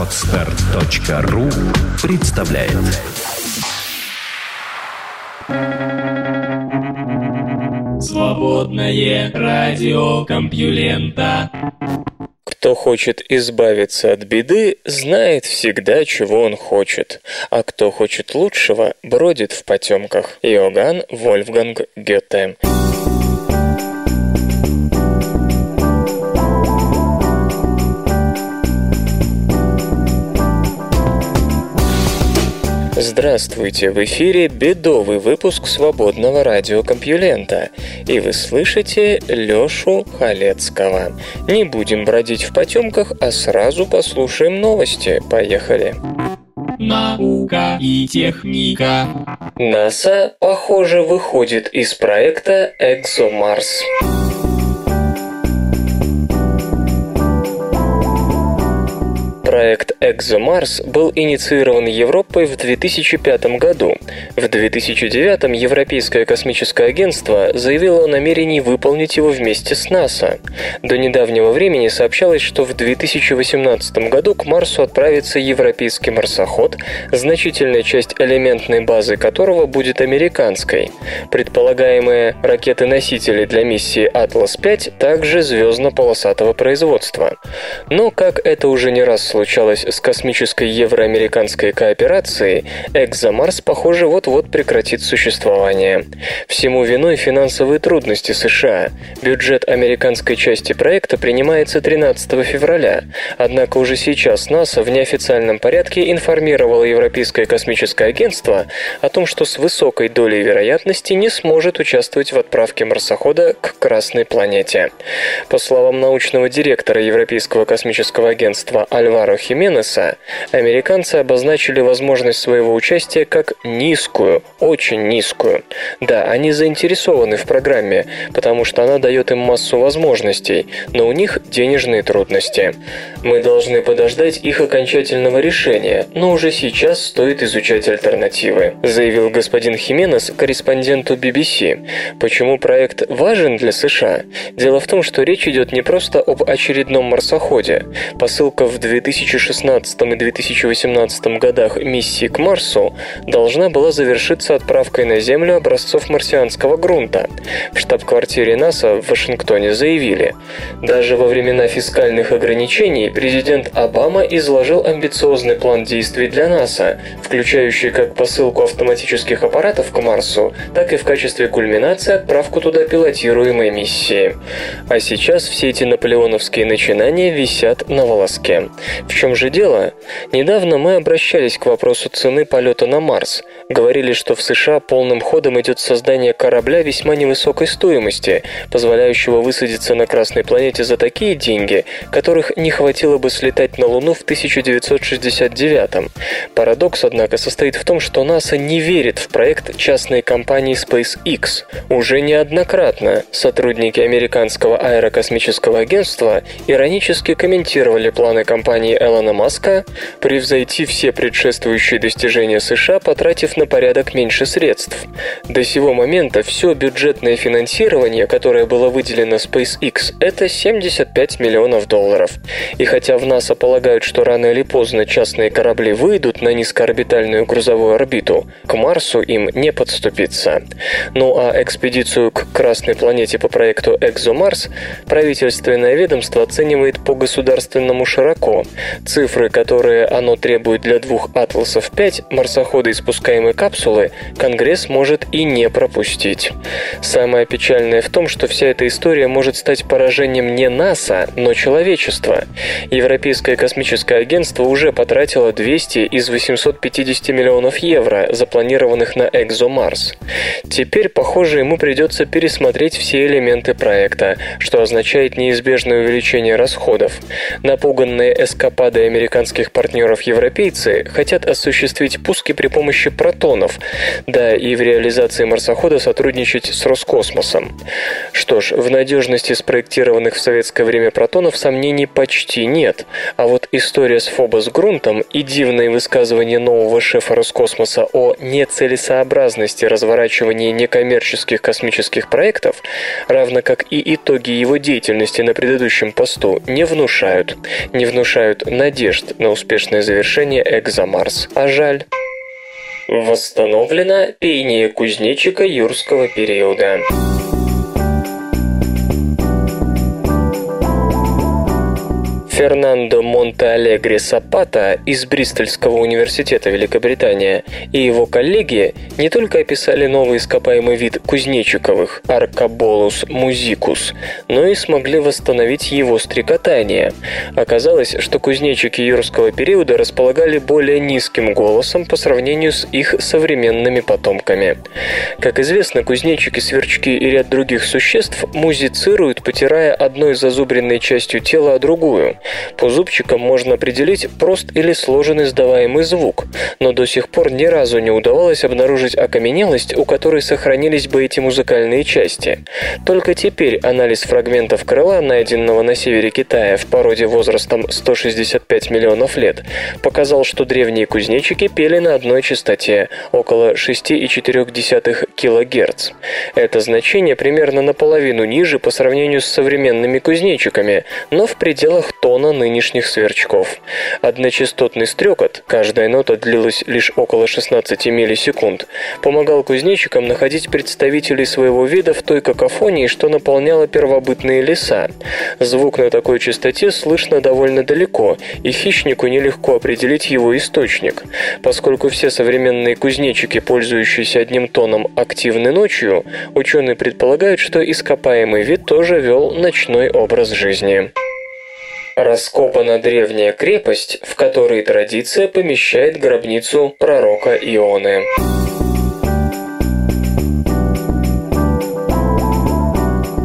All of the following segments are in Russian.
Отстар.ру представляет. Свободное радио Компьюлента. Кто хочет избавиться от беды, знает всегда, чего он хочет, а кто хочет лучшего, бродит в потемках. Иоганн Вольфганг Гёте Здравствуйте! В эфире бедовый выпуск свободного радиокомпьюлента. И вы слышите Лёшу Халецкого. Не будем бродить в потемках, а сразу послушаем новости. Поехали! Наука и техника. НАСА, похоже, выходит из проекта «Экзомарс». Проект ExoMars был инициирован Европой в 2005 году. В 2009 Европейское космическое агентство заявило о намерении выполнить его вместе с НАСА. До недавнего времени сообщалось, что в 2018 году к Марсу отправится европейский марсоход, значительная часть элементной базы которого будет американской. Предполагаемые ракеты-носители для миссии «Атлас-5» также звездно-полосатого производства. Но, как это уже не раз случилось, случалось с космической евроамериканской кооперацией, «Экзомарс», похоже, вот-вот прекратит существование. Всему виной финансовые трудности США. Бюджет американской части проекта принимается 13 февраля, однако уже сейчас НАСА в неофициальном порядке информировало Европейское космическое агентство о том, что с высокой долей вероятности не сможет участвовать в отправке марсохода к Красной планете. По словам научного директора Европейского космического агентства Альваро Альваро Хименеса, американцы обозначили возможность своего участия как низкую, очень низкую. Да, они заинтересованы в программе, потому что она дает им массу возможностей, но у них денежные трудности. Мы должны подождать их окончательного решения, но уже сейчас стоит изучать альтернативы, заявил господин Хименес корреспонденту BBC. Почему проект важен для США? Дело в том, что речь идет не просто об очередном марсоходе. Посылка в 2000 2016 и 2018 годах миссии к Марсу должна была завершиться отправкой на Землю образцов марсианского грунта. В штаб-квартире НАСА в Вашингтоне заявили, даже во времена фискальных ограничений президент Обама изложил амбициозный план действий для НАСА, включающий как посылку автоматических аппаратов к Марсу, так и в качестве кульминации отправку туда пилотируемой миссии. А сейчас все эти наполеоновские начинания висят на волоске. В чем же дело? Недавно мы обращались к вопросу цены полета на Марс. Говорили, что в США полным ходом идет создание корабля весьма невысокой стоимости, позволяющего высадиться на Красной планете за такие деньги, которых не хватило бы слетать на Луну в 1969 -м. Парадокс, однако, состоит в том, что НАСА не верит в проект частной компании SpaceX. Уже неоднократно сотрудники американского аэрокосмического агентства иронически комментировали планы компании Элона Маска превзойти все предшествующие достижения США, потратив на порядок меньше средств. До сего момента все бюджетное финансирование, которое было выделено SpaceX, это 75 миллионов долларов. И хотя в НАСА полагают, что рано или поздно частные корабли выйдут на низкоорбитальную грузовую орбиту, к Марсу им не подступиться. Ну а экспедицию к Красной планете по проекту ExoMars правительственное ведомство оценивает по государственному широко. Цифры, которые оно требует для двух «Атласов 5», марсохода испускаемой капсулы, Конгресс может и не пропустить. Самое печальное в том, что вся эта история может стать поражением не НАСА, но человечества. Европейское космическое агентство уже потратило 200 из 850 миллионов евро, запланированных на ExoMars. Теперь, похоже, ему придется пересмотреть все элементы проекта, что означает неизбежное увеличение расходов. Напуганные эскапады напады американских партнеров европейцы хотят осуществить пуски при помощи протонов, да и в реализации марсохода сотрудничать с Роскосмосом. Что ж, в надежности спроектированных в советское время протонов сомнений почти нет, а вот история с Фобос Грунтом и дивные высказывания нового шефа Роскосмоса о нецелесообразности разворачивания некоммерческих космических проектов, равно как и итоги его деятельности на предыдущем посту, не внушают. Не внушают надежд на успешное завершение «Экзомарс». А жаль. Восстановлено пение кузнечика юрского периода. Фернандо Монтеалегри Сапата из Бристольского университета Великобритания и его коллеги не только описали новый ископаемый вид кузнечиковых Arcabolus musicus, но и смогли восстановить его стрекотание. Оказалось, что кузнечики юрского периода располагали более низким голосом по сравнению с их современными потомками. Как известно, кузнечики, сверчки и ряд других существ музицируют, потирая одной зазубренной частью тела другую. По зубчикам можно определить прост или сложен издаваемый звук, но до сих пор ни разу не удавалось обнаружить окаменелость, у которой сохранились бы эти музыкальные части. Только теперь анализ фрагментов крыла, найденного на севере Китая в породе возрастом 165 миллионов лет, показал, что древние кузнечики пели на одной частоте – около 6,4 кГц. Это значение примерно наполовину ниже по сравнению с современными кузнечиками, но в пределах тона тона нынешних сверчков. Одночастотный стрекот, каждая нота длилась лишь около 16 миллисекунд, помогал кузнечикам находить представителей своего вида в той какофонии, что наполняла первобытные леса. Звук на такой частоте слышно довольно далеко, и хищнику нелегко определить его источник. Поскольку все современные кузнечики, пользующиеся одним тоном, активны ночью, ученые предполагают, что ископаемый вид тоже вел ночной образ жизни. Раскопана древняя крепость, в которой традиция помещает гробницу пророка Ионы.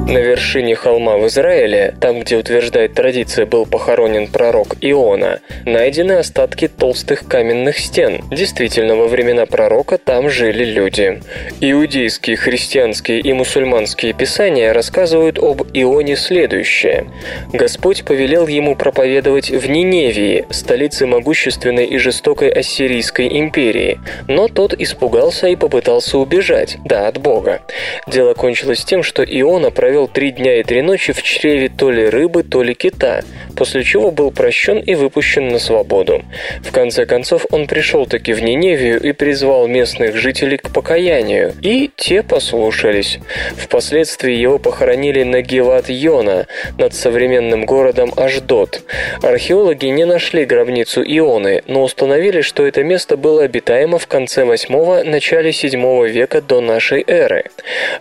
На вершине холма в Израиле, там, где утверждает традиция, был похоронен пророк Иона, найдены остатки толстых каменных стен. Действительно, во времена пророка там жили люди. Иудейские, христианские и мусульманские писания рассказывают об Ионе следующее. Господь повелел ему проповедовать в Ниневии, столице могущественной и жестокой Ассирийской империи, но тот испугался и попытался убежать, да, от Бога. Дело кончилось тем, что Иона провел провел три дня и три ночи в чреве то ли рыбы, то ли кита, после чего был прощен и выпущен на свободу. В конце концов, он пришел таки в Ниневию и призвал местных жителей к покаянию, и те послушались. Впоследствии его похоронили на Геват-Йона, над современным городом Аждот. Археологи не нашли гробницу Ионы, но установили, что это место было обитаемо в конце 8 начале 7 века до нашей эры.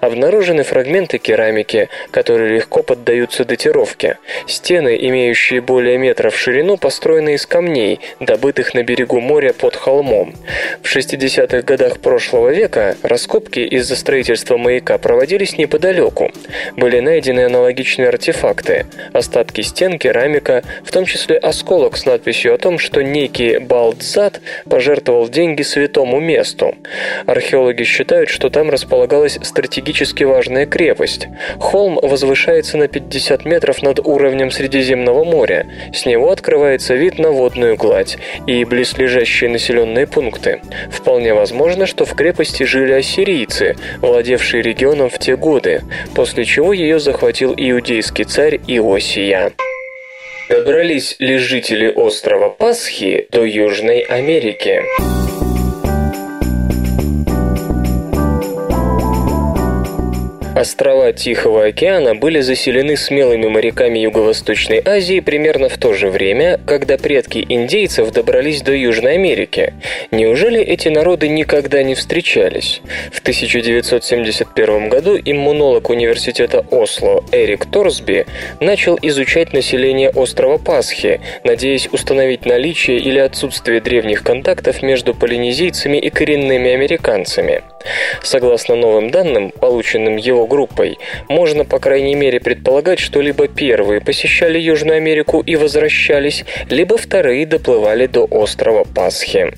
Обнаружены фрагменты керамики, которые легко поддаются датировке. Стены, имеющие более метра в ширину, построены из камней, добытых на берегу моря под холмом. В 60-х годах прошлого века раскопки из-за строительства маяка проводились неподалеку. Были найдены аналогичные артефакты – остатки стен, керамика, в том числе осколок с надписью о том, что некий Балдзат пожертвовал деньги святому месту. Археологи считают, что там располагалась стратегически важная крепость. Холм возвышается на 50 метров над уровнем Средиземного моря. С него открывается вид на водную гладь и близлежащие населенные пункты. Вполне возможно, что в крепости жили ассирийцы, владевшие регионом в те годы, после чего ее захватил иудейский царь Иосия. Добрались ли жители острова Пасхи до Южной Америки? Острова Тихого океана были заселены смелыми моряками Юго-Восточной Азии примерно в то же время, когда предки индейцев добрались до Южной Америки. Неужели эти народы никогда не встречались? В 1971 году иммунолог университета Осло Эрик Торсби начал изучать население острова Пасхи, надеясь установить наличие или отсутствие древних контактов между полинезийцами и коренными американцами. Согласно новым данным, полученным его группой, можно по крайней мере предполагать, что либо первые посещали Южную Америку и возвращались, либо вторые доплывали до острова Пасхи.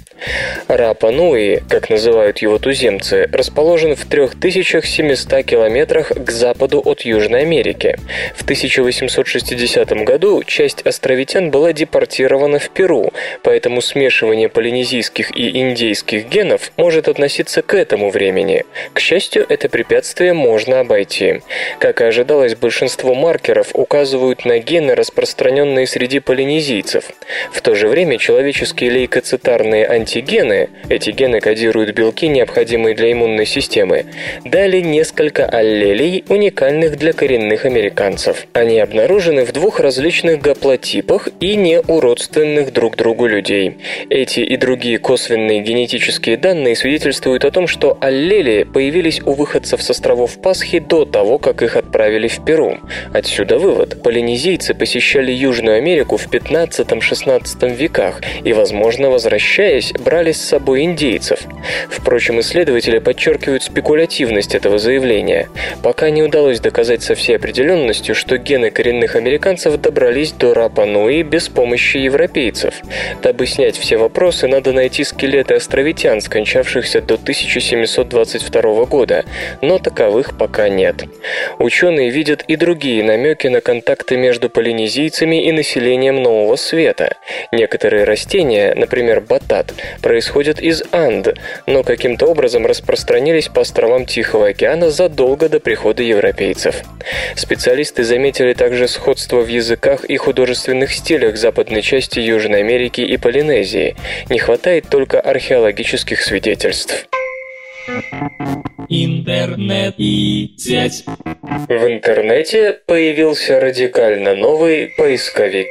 Рапа-Нуи, как называют его туземцы, расположен в 3700 километрах к западу от Южной Америки. В 1860 году часть островитян была депортирована в Перу, поэтому смешивание полинезийских и индейских генов может относиться к этому времени. К счастью, это препятствие можно обойти. Как и ожидалось, большинство маркеров указывают на гены, распространенные среди полинезийцев. В то же время человеческие лейкоцитарные антигены, эти гены кодируют белки, необходимые для иммунной системы, дали несколько аллелей, уникальных для коренных американцев. Они обнаружены в двух различных гаплотипах и не у родственных друг другу людей. Эти и другие косвенные генетические данные свидетельствуют о том, что аллели появились у выходцев с островов Пасхи до того, как их отправили в Перу. Отсюда вывод. Полинезийцы посещали Южную Америку в 15-16 веках и, возможно, возвращаясь, брали с собой индейцев. Впрочем, исследователи подчеркивают спекулятивность этого заявления. Пока не удалось доказать со всей определенностью, что гены коренных американцев добрались до Рапа-Нуи без помощи европейцев. Дабы снять все вопросы, надо найти скелеты островитян, скончавшихся до 1722 года, но таковых пока нет. Ученые видят и другие намеки на контакты между полинезийцами и населением Нового Света. Некоторые растения, например, батат, происходят из Анд, но каким-то образом распространились по островам Тихого океана задолго до прихода европейцев. Специалисты заметили также сходство в языках и художественных стилях западной части Южной Америки и Полинезии. Не хватает только археологических свидетельств. Интернет и сеть. В интернете появился радикально новый поисковик.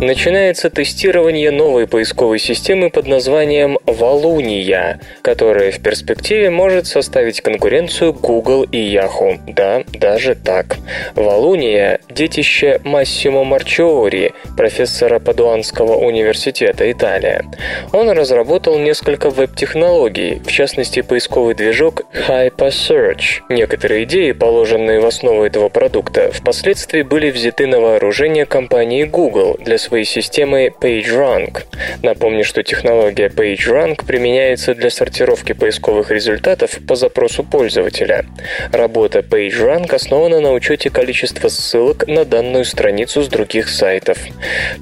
Начинается тестирование новой поисковой системы под названием Валуния, которая в перспективе может составить конкуренцию Google и Yahoo. Да, даже так. Валуния – детище Массимо Марчиори, профессора Падуанского университета Италия. Он разработал несколько веб-технологий, в частности поисковый движок HyperSearch. Некоторые идеи, положенные в основу этого продукта, впоследствии были взяты на вооружение компании Google для своей системы PageRank. Напомню, что технология PageRank применяется для сортировки поисковых результатов по запросу пользователя. Работа PageRank основана на учете количества ссылок на данную страницу с других сайтов.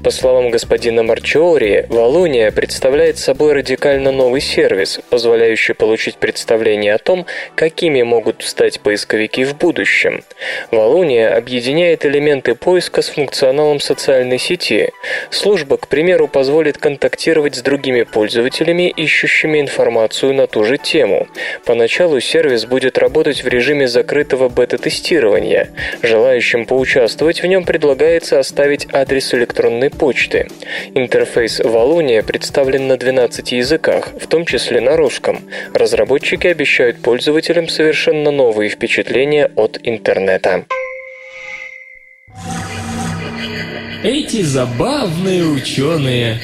По словам господина Марчиори, Валуния представляет собой радикально новый сервис, позволяющий получить представление о том, какими могут стать поисковики в будущем. Валуния объединяет элементы поиска с функционалом социальной сети, Служба, к примеру, позволит контактировать с другими пользователями, ищущими информацию на ту же тему. Поначалу сервис будет работать в режиме закрытого бета-тестирования. Желающим поучаствовать в нем предлагается оставить адрес электронной почты. Интерфейс Валуния представлен на 12 языках, в том числе на русском. Разработчики обещают пользователям совершенно новые впечатления от интернета. Эти забавные ученые.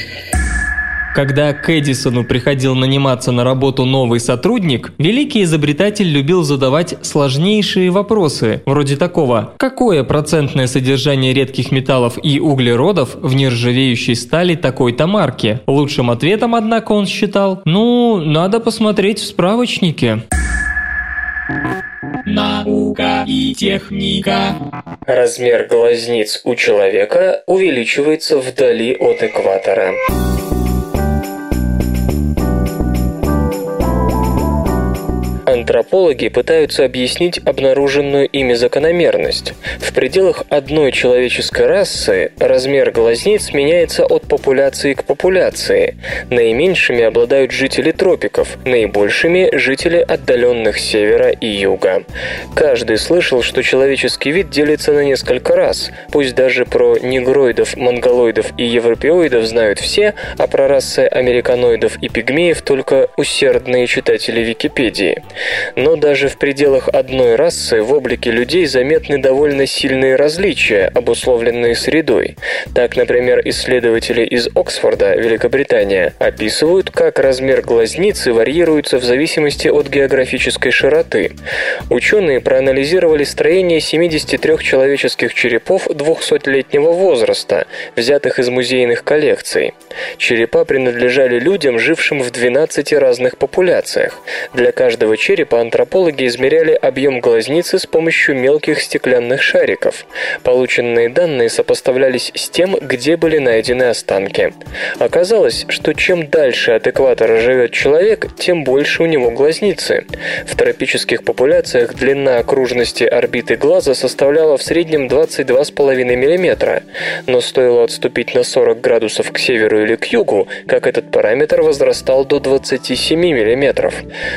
Когда к Эдисону приходил наниматься на работу новый сотрудник, великий изобретатель любил задавать сложнейшие вопросы, вроде такого «Какое процентное содержание редких металлов и углеродов в нержавеющей стали такой-то марки?» Лучшим ответом, однако, он считал «Ну, надо посмотреть в справочнике». Наука и техника. Размер глазниц у человека увеличивается вдали от экватора. Антропологи пытаются объяснить обнаруженную ими закономерность. В пределах одной человеческой расы размер глазниц меняется от популяции к популяции. Наименьшими обладают жители тропиков, наибольшими – жители отдаленных севера и юга. Каждый слышал, что человеческий вид делится на несколько рас. Пусть даже про негроидов, монголоидов и европеоидов знают все, а про расы американоидов и пигмеев только усердные читатели Википедии. Но даже в пределах одной расы в облике людей заметны довольно сильные различия, обусловленные средой. Так, например, исследователи из Оксфорда, Великобритания, описывают, как размер глазницы варьируется в зависимости от географической широты. Ученые проанализировали строение 73 человеческих черепов 200-летнего возраста, взятых из музейных коллекций. Черепа принадлежали людям, жившим в 12 разных популяциях. Для каждого черепа черепа антропологи измеряли объем глазницы с помощью мелких стеклянных шариков. Полученные данные сопоставлялись с тем, где были найдены останки. Оказалось, что чем дальше от экватора живет человек, тем больше у него глазницы. В тропических популяциях длина окружности орбиты глаза составляла в среднем 22,5 мм, но стоило отступить на 40 градусов к северу или к югу, как этот параметр возрастал до 27 мм.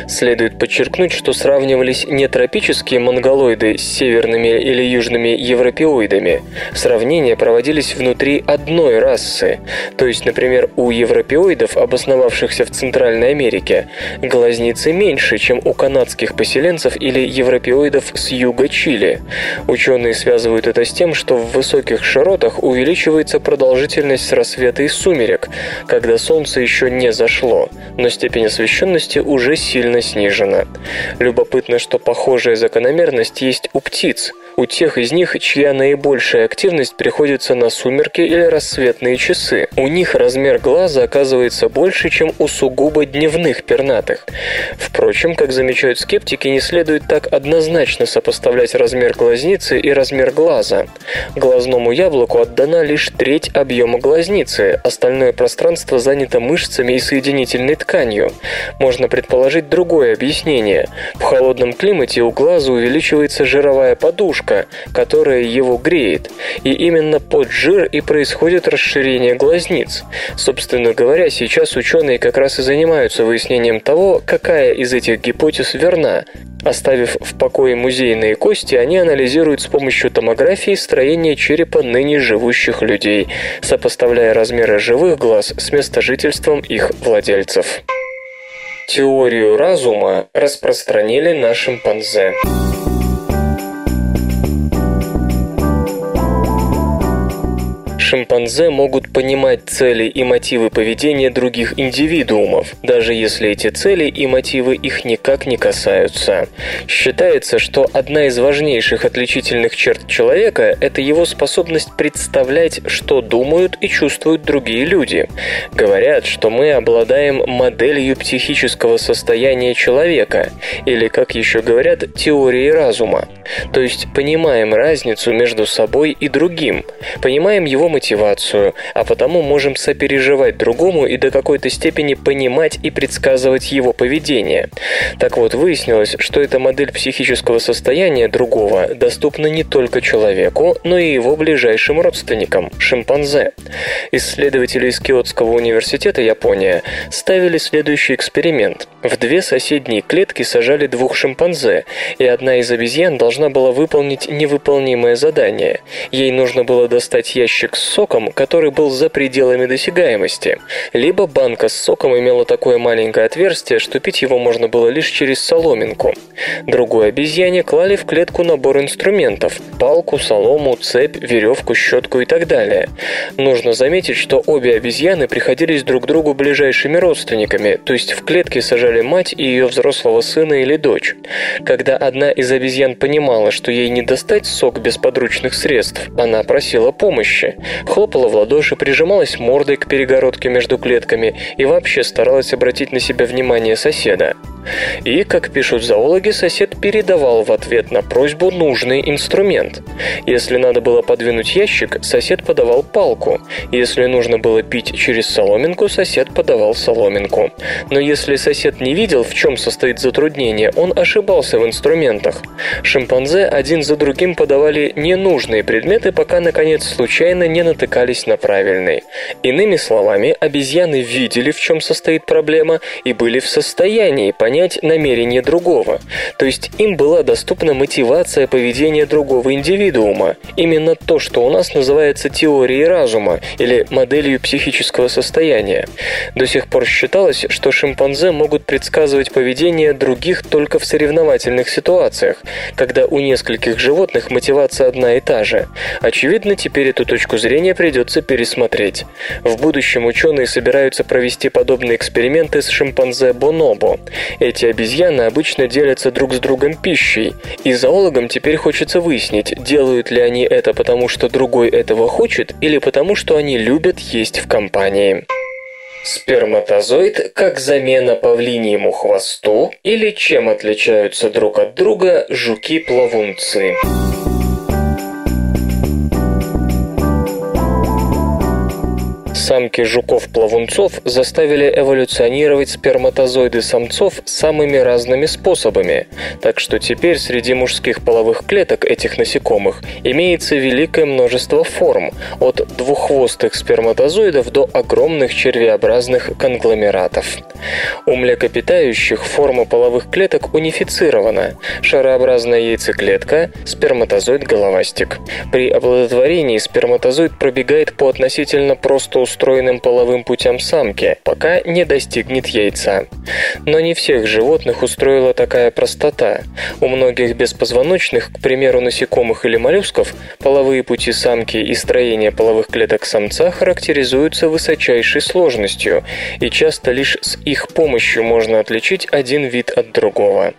Следует подчеркнуть, что сравнивались не тропические монголоиды с северными или южными европеоидами. Сравнения проводились внутри одной расы. То есть, например, у европеоидов, обосновавшихся в Центральной Америке, глазницы меньше, чем у канадских поселенцев или европеоидов с юга Чили. Ученые связывают это с тем, что в высоких широтах увеличивается продолжительность рассвета и сумерек, когда солнце еще не зашло, но степень освещенности уже сильно снижена. Любопытно, что похожая закономерность есть у птиц, у тех из них, чья наибольшая активность приходится на сумерки или рассветные часы. У них размер глаза оказывается больше, чем у сугубо дневных пернатых. Впрочем, как замечают скептики, не следует так однозначно сопоставлять размер глазницы и размер глаза. Глазному яблоку отдана лишь треть объема глазницы, остальное пространство занято мышцами и соединительной тканью. Можно предположить другое объяснение. В холодном климате у глаза увеличивается жировая подушка, подушка, которая его греет, и именно под жир и происходит расширение глазниц. Собственно говоря, сейчас ученые как раз и занимаются выяснением того, какая из этих гипотез верна. Оставив в покое музейные кости, они анализируют с помощью томографии строение черепа ныне живущих людей, сопоставляя размеры живых глаз с местожительством их владельцев. Теорию разума распространили на шимпанзе. Шимпанзе могут понимать цели и мотивы поведения других индивидуумов, даже если эти цели и мотивы их никак не касаются. Считается, что одна из важнейших отличительных черт человека – это его способность представлять, что думают и чувствуют другие люди. Говорят, что мы обладаем моделью психического состояния человека, или, как еще говорят, теорией разума. То есть понимаем разницу между собой и другим, понимаем его мотивацию мотивацию, а потому можем сопереживать другому и до какой-то степени понимать и предсказывать его поведение. Так вот, выяснилось, что эта модель психического состояния другого доступна не только человеку, но и его ближайшим родственникам – шимпанзе. Исследователи из Киотского университета Япония ставили следующий эксперимент. В две соседние клетки сажали двух шимпанзе, и одна из обезьян должна была выполнить невыполнимое задание. Ей нужно было достать ящик с соком, который был за пределами досягаемости. Либо банка с соком имела такое маленькое отверстие, что пить его можно было лишь через соломинку. Другой обезьяне клали в клетку набор инструментов – палку, солому, цепь, веревку, щетку и так далее. Нужно заметить, что обе обезьяны приходились друг другу ближайшими родственниками, то есть в клетке сажали мать и ее взрослого сына или дочь. Когда одна из обезьян понимала, что ей не достать сок без подручных средств, она просила помощи хлопала в ладоши, прижималась мордой к перегородке между клетками и вообще старалась обратить на себя внимание соседа. И, как пишут зоологи, сосед передавал в ответ на просьбу нужный инструмент. Если надо было подвинуть ящик, сосед подавал палку. Если нужно было пить через соломинку, сосед подавал соломинку. Но если сосед не видел, в чем состоит затруднение, он ошибался в инструментах. Шимпанзе один за другим подавали ненужные предметы, пока, наконец, случайно не натыкались на правильный. Иными словами, обезьяны видели, в чем состоит проблема, и были в состоянии понять, понять намерение другого. То есть им была доступна мотивация поведения другого индивидуума. Именно то, что у нас называется теорией разума или моделью психического состояния. До сих пор считалось, что шимпанзе могут предсказывать поведение других только в соревновательных ситуациях, когда у нескольких животных мотивация одна и та же. Очевидно, теперь эту точку зрения придется пересмотреть. В будущем ученые собираются провести подобные эксперименты с шимпанзе бонобо. Эти обезьяны обычно делятся друг с другом пищей, и зоологам теперь хочется выяснить, делают ли они это потому, что другой этого хочет, или потому, что они любят есть в компании. Сперматозоид как замена павлиньему хвосту или чем отличаются друг от друга жуки-плавунцы? Самки жуков-плавунцов заставили эволюционировать сперматозоиды самцов самыми разными способами, так что теперь среди мужских половых клеток этих насекомых имеется великое множество форм, от двуххвостых сперматозоидов до огромных червеобразных конгломератов. У млекопитающих форма половых клеток унифицирована – шарообразная яйцеклетка, сперматозоид-головастик. При оплодотворении сперматозоид пробегает по относительно просто устроенным половым путям самки, пока не достигнет яйца. Но не всех животных устроила такая простота. У многих беспозвоночных, к примеру, насекомых или моллюсков, половые пути самки и строение половых клеток самца характеризуются высочайшей сложностью, и часто лишь с их помощью можно отличить один вид от другого.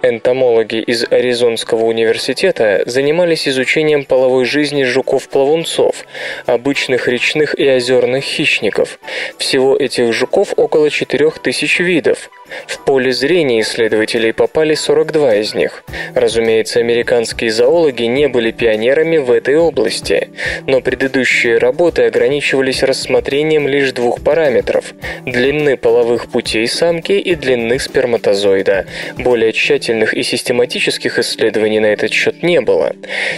Энтомологи из Аризонского университета занимались изучением половой жизни жуков-плавунцов, обычных речных и озерных озерных хищников. Всего этих жуков около 4000 видов. В поле зрения исследователей попали 42 из них. Разумеется, американские зоологи не были пионерами в этой области, но предыдущие работы ограничивались рассмотрением лишь двух параметров – длины половых путей самки и длины сперматозоида. Более тщательных и систематических исследований на этот счет не было.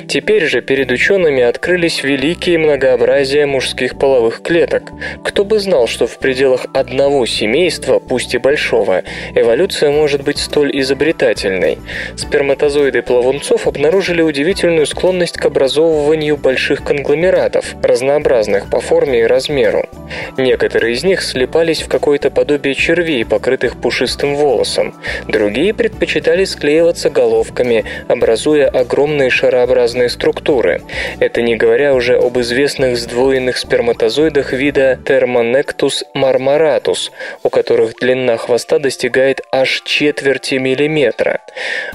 Теперь же перед учеными открылись великие многообразия мужских половых клеток. Кто бы знал, что в пределах одного семейства, пусть и большого, эволюция может быть столь изобретательной. Сперматозоиды плавунцов обнаружили удивительную склонность к образовыванию больших конгломератов, разнообразных по форме и размеру. Некоторые из них слипались в какое-то подобие червей, покрытых пушистым волосом. Другие предпочитали склеиваться головками, образуя огромные шарообразные структуры. Это не говоря уже об известных сдвоенных сперматозоидах вида Thermonectus marmoratus, у которых длина хвоста достигает достигает аж четверти миллиметра.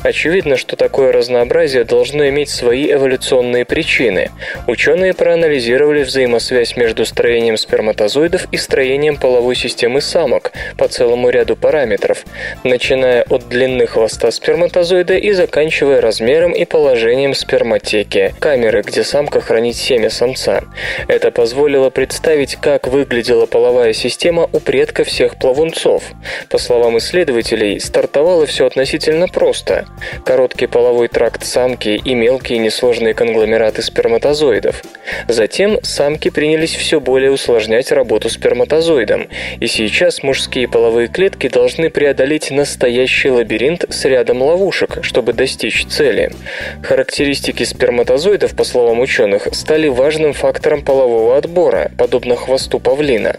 Очевидно, что такое разнообразие должно иметь свои эволюционные причины. Ученые проанализировали взаимосвязь между строением сперматозоидов и строением половой системы самок по целому ряду параметров, начиная от длины хвоста сперматозоида и заканчивая размером и положением сперматеки, камеры, где самка хранит семя самца. Это позволило представить, как выглядела половая система у предка всех плавунцов. По словам словам исследователей, стартовало все относительно просто. Короткий половой тракт самки и мелкие несложные конгломераты сперматозоидов. Затем самки принялись все более усложнять работу сперматозоидом, и сейчас мужские половые клетки должны преодолеть настоящий лабиринт с рядом ловушек, чтобы достичь цели. Характеристики сперматозоидов, по словам ученых, стали важным фактором полового отбора, подобно хвосту павлина.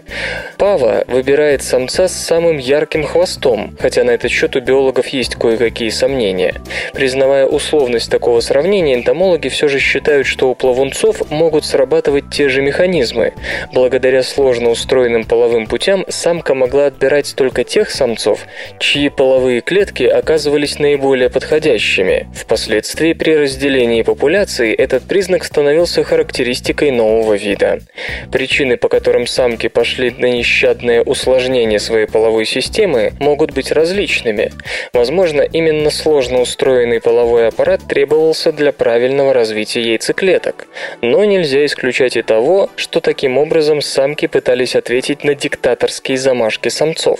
Пава выбирает самца с самым ярким хвостом, хвостом, хотя на этот счет у биологов есть кое-какие сомнения. Признавая условность такого сравнения, энтомологи все же считают, что у плавунцов могут срабатывать те же механизмы. Благодаря сложно устроенным половым путям самка могла отбирать только тех самцов, чьи половые клетки оказывались наиболее подходящими. Впоследствии при разделении популяции этот признак становился характеристикой нового вида. Причины, по которым самки пошли на нещадное усложнение своей половой системы, могут быть различными. Возможно, именно сложно устроенный половой аппарат требовался для правильного развития яйцеклеток. Но нельзя исключать и того, что таким образом самки пытались ответить на диктаторские замашки самцов.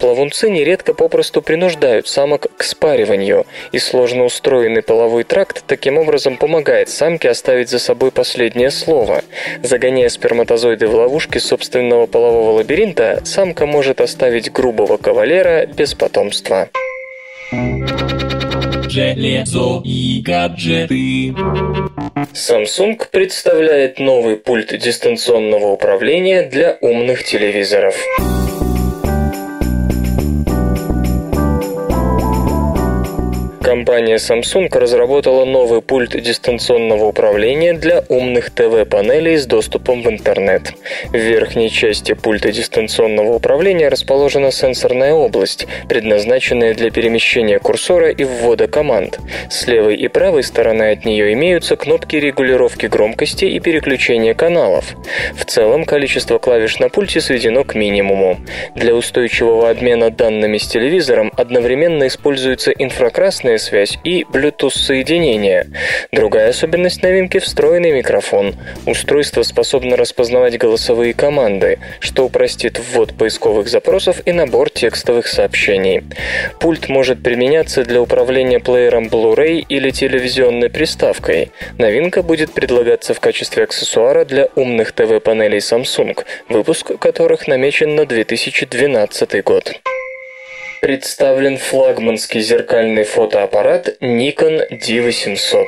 Плавунцы нередко попросту принуждают самок к спариванию, и сложно устроенный половой тракт таким образом помогает самке оставить за собой последнее слово. Загоняя сперматозоиды в ловушки собственного полового лабиринта, самка может оставить грубого кавалера кавалера без потомства. Железо и гаджеты. Samsung представляет новый пульт дистанционного управления для умных телевизоров. Компания Samsung разработала новый пульт дистанционного управления для умных ТВ-панелей с доступом в интернет. В верхней части пульта дистанционного управления расположена сенсорная область, предназначенная для перемещения курсора и ввода команд. С левой и правой стороны от нее имеются кнопки регулировки громкости и переключения каналов. В целом количество клавиш на пульте сведено к минимуму. Для устойчивого обмена данными с телевизором одновременно используется инфракрасная обратная связь и Bluetooth-соединение. Другая особенность новинки – встроенный микрофон. Устройство способно распознавать голосовые команды, что упростит ввод поисковых запросов и набор текстовых сообщений. Пульт может применяться для управления плеером Blu-ray или телевизионной приставкой. Новинка будет предлагаться в качестве аксессуара для умных ТВ-панелей Samsung, выпуск которых намечен на 2012 год представлен флагманский зеркальный фотоаппарат Nikon D800.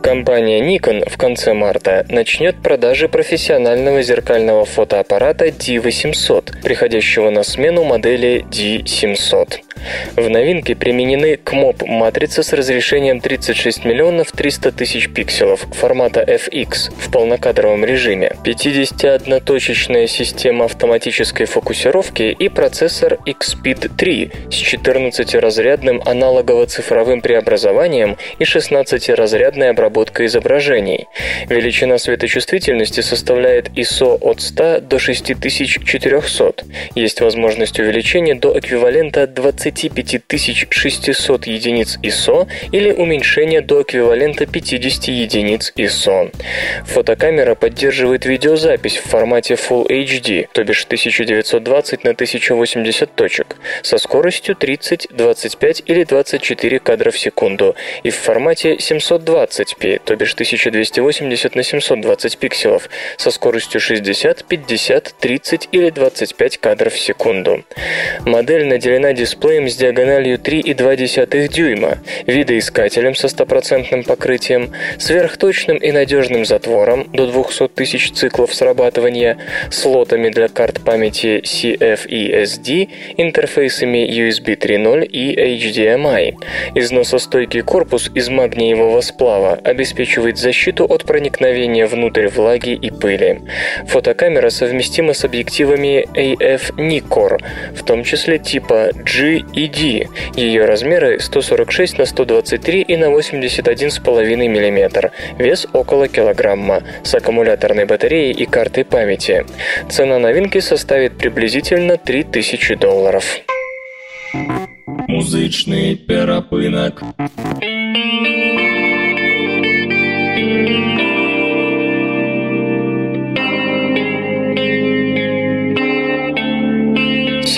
Компания Nikon в конце марта начнет продажи профессионального зеркального фотоаппарата D800, приходящего на смену модели D700. В новинке применены КМОП-матрицы с разрешением 36 миллионов 300 тысяч пикселов формата FX в полнокадровом режиме, 51-точечная система автоматической фокусировки и процессор XPEED 3 с 14-разрядным аналогово-цифровым преобразованием и 16-разрядной обработкой изображений. Величина светочувствительности составляет ISO от 100 до 6400. Есть возможность увеличения до эквивалента 20 25 600 единиц ISO или уменьшение до эквивалента 50 единиц ISO. Фотокамера поддерживает видеозапись в формате Full HD, то бишь 1920 на 1080 точек, со скоростью 30, 25 или 24 кадра в секунду и в формате 720p, то бишь 1280 на 720 пикселов, со скоростью 60, 50, 30 или 25 кадров в секунду. Модель наделена дисплеем дисплеем с диагональю 3,2 дюйма, видоискателем со стопроцентным покрытием, сверхточным и надежным затвором до 200 тысяч циклов срабатывания, слотами для карт памяти CFESD, интерфейсами USB 3.0 и HDMI. Износостойкий корпус из магниевого сплава обеспечивает защиту от проникновения внутрь влаги и пыли. Фотокамера совместима с объективами AF Nikkor, в том числе типа G и D. Ее размеры 146 на 123 и на 81,5 мм. Вес около килограмма. С аккумуляторной батареей и картой памяти. Цена новинки составит приблизительно 3000 долларов. Музычный перапынок.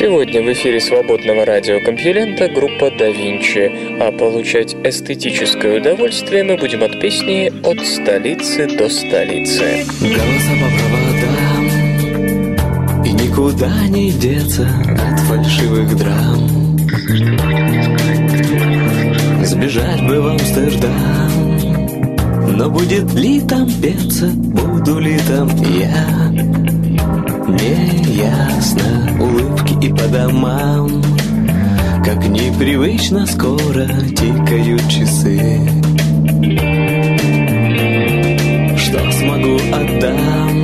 Сегодня в эфире свободного радиокомпьюлента группа «Да Винчи», а получать эстетическое удовольствие мы будем от песни «От столицы до столицы». Голоса по проводам И никуда не деться от фальшивых драм. Сбежать бы в Амстердам Но будет ли там петься, буду ли там я Неясно улыбки и по домам Как непривычно скоро тикают часы. Что смогу отдам?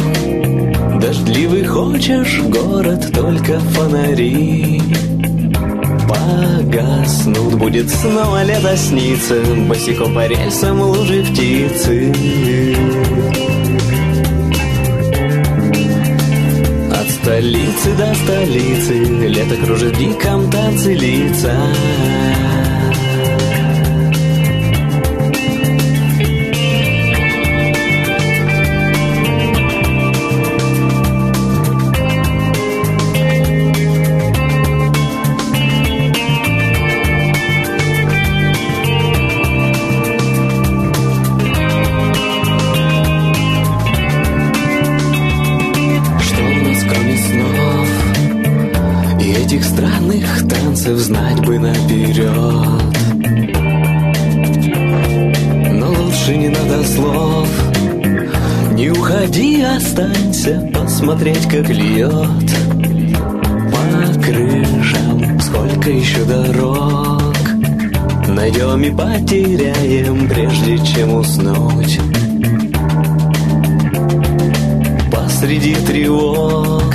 Дождливый хочешь город, только фонари. Погаснут, будет снова лето снится Босиком по рельсам лужи птицы столицы до столицы Лето кружит диком танце лица смотреть, как льет по крышам. Сколько еще дорог? Найдем и потеряем, прежде чем уснуть. Посреди тревог.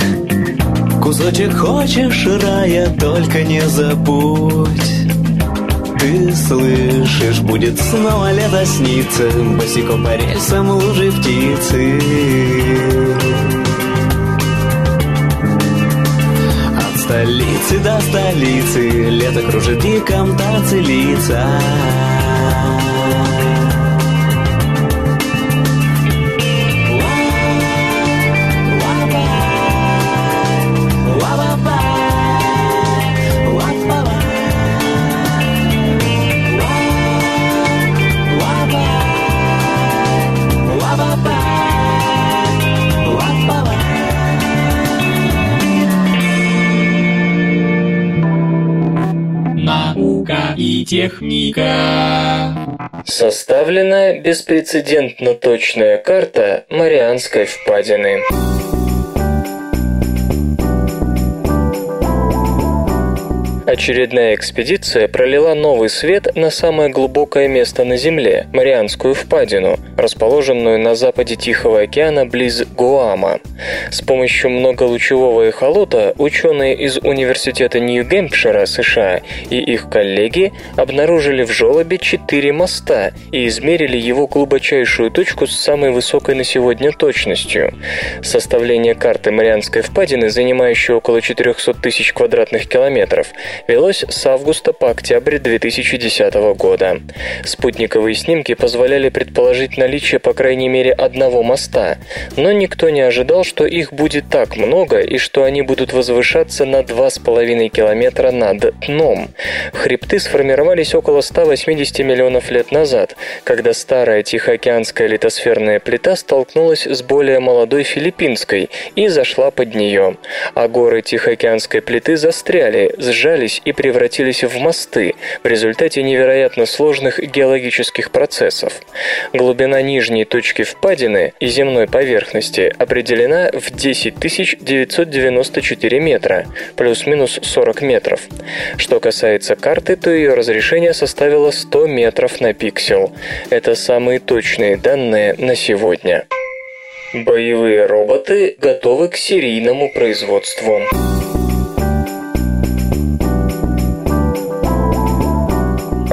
Кусочек хочешь рая, только не забудь. Ты слышишь, будет снова лето снится Босиком по рельсам лужи птицы столицы до столицы. Лето кружит диком танцы лица и техника. Составлена беспрецедентно точная карта Марианской впадины. Очередная экспедиция пролила новый свет на самое глубокое место на Земле – Марианскую впадину, расположенную на западе Тихого океана близ Гуама. С помощью многолучевого эхолота ученые из Университета Нью-Гэмпшира, США и их коллеги обнаружили в желобе четыре моста и измерили его глубочайшую точку с самой высокой на сегодня точностью. Составление карты Марианской впадины, занимающей около 400 тысяч квадратных километров, велось с августа по октябрь 2010 года. Спутниковые снимки позволяли предположить наличие по крайней мере одного моста, но никто не ожидал, что их будет так много и что они будут возвышаться на 2,5 километра над дном. Хребты сформировались около 180 миллионов лет назад, когда старая Тихоокеанская литосферная плита столкнулась с более молодой филиппинской и зашла под нее, а горы Тихоокеанской плиты застряли, сжались сложились и превратились в мосты в результате невероятно сложных геологических процессов. Глубина нижней точки впадины и земной поверхности определена в 10 994 метра, плюс-минус 40 метров. Что касается карты, то ее разрешение составило 100 метров на пиксель. Это самые точные данные на сегодня. Боевые роботы готовы к серийному производству.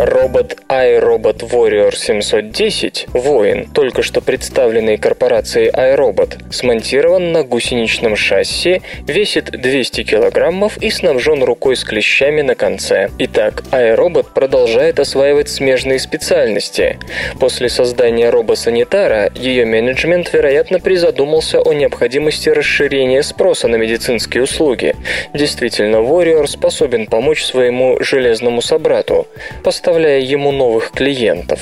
arroba Робот iRobot Warrior 710 «Воин», только что представленный корпорацией iRobot, смонтирован на гусеничном шасси, весит 200 килограммов и снабжен рукой с клещами на конце. Итак, iRobot продолжает осваивать смежные специальности. После создания робосанитара ее менеджмент, вероятно, призадумался о необходимости расширения спроса на медицинские услуги. Действительно, Warrior способен помочь своему железному собрату, поставить ему новых клиентов.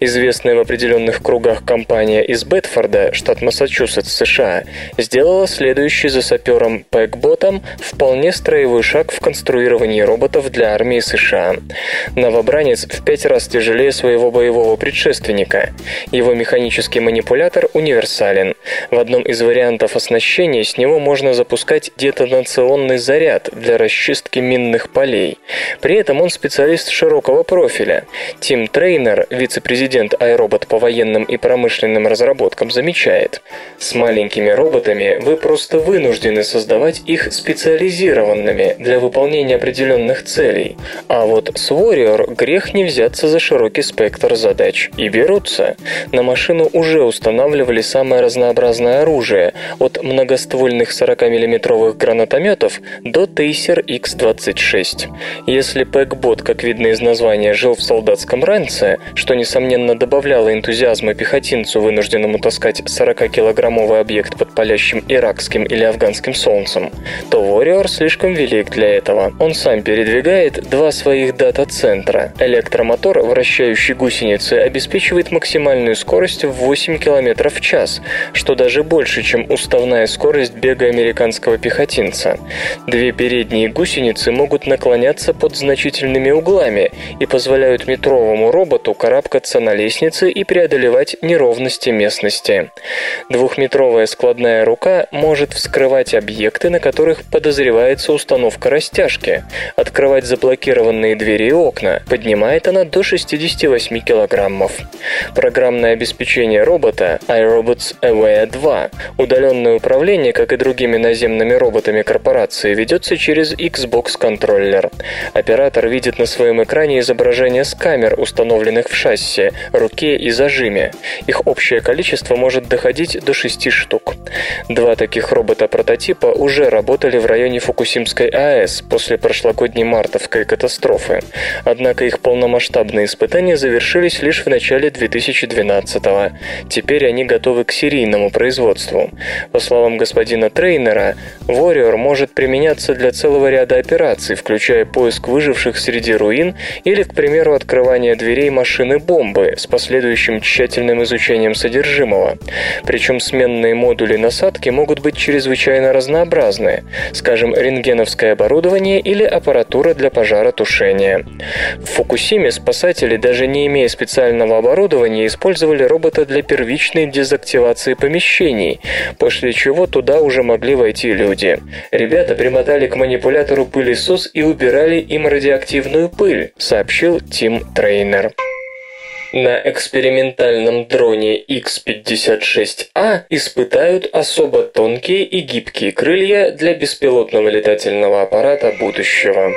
Известная в определенных кругах компания из Бетфорда, штат Массачусетс, США, сделала следующий за сапером Пэкботом вполне строевой шаг в конструировании роботов для армии США. Новобранец в пять раз тяжелее своего боевого предшественника. Его механический манипулятор универсален. В одном из вариантов оснащения с него можно запускать детонационный заряд для расчистки минных полей. При этом он специалист широкого профиля, профиля. Тим Трейнер, вице-президент iRobot по военным и промышленным разработкам, замечает, с маленькими роботами вы просто вынуждены создавать их специализированными для выполнения определенных целей, а вот с Warrior грех не взяться за широкий спектр задач. И берутся. На машину уже устанавливали самое разнообразное оружие, от многоствольных 40-миллиметровых гранатометов до Тейсер X-26. Если Пэкбот, как видно из названия, жил в солдатском ранце, что, несомненно, добавляло энтузиазма пехотинцу, вынужденному таскать 40-килограммовый объект под палящим иракским или афганским солнцем, то Warrior слишком велик для этого. Он сам передвигает два своих дата-центра. Электромотор, вращающий гусеницы, обеспечивает максимальную скорость в 8 км в час, что даже больше, чем уставная скорость бега американского пехотинца. Две передние гусеницы могут наклоняться под значительными углами и позволяют метровому роботу карабкаться на лестнице и преодолевать неровности местности. Двухметровая складная рука может вскрывать объекты, на которых подозревается установка растяжки, открывать заблокированные двери и окна. Поднимает она до 68 килограммов. Программное обеспечение робота iRobots Aware 2. Удаленное управление, как и другими наземными роботами корпорации, ведется через Xbox контроллер. Оператор видит на своем экране изображение с камер, установленных в шасси, руке и зажиме. Их общее количество может доходить до 6 штук. Два таких робота-прототипа уже работали в районе Фукусимской АЭС после прошлогодней мартовской катастрофы. Однако их полномасштабные испытания завершились лишь в начале 2012 -го. Теперь они готовы к серийному производству. По словам господина Трейнера, Warrior может применяться для целого ряда операций, включая поиск выживших среди руин или, к примеру, открывание дверей машины бомбы с последующим тщательным изучением содержимого. Причем сменные модули насадки могут быть чрезвычайно разнообразны, скажем, рентгеновское оборудование или аппаратура для пожаротушения. В Фукусиме спасатели, даже не имея специального оборудования, использовали робота для первичной дезактивации помещений, после чего туда уже могли войти люди. Ребята примотали к манипулятору пылесос и убирали им радиоактивную пыль, сообщил Тим Трейнер. На экспериментальном дроне X-56A испытают особо тонкие и гибкие крылья для беспилотного летательного аппарата будущего.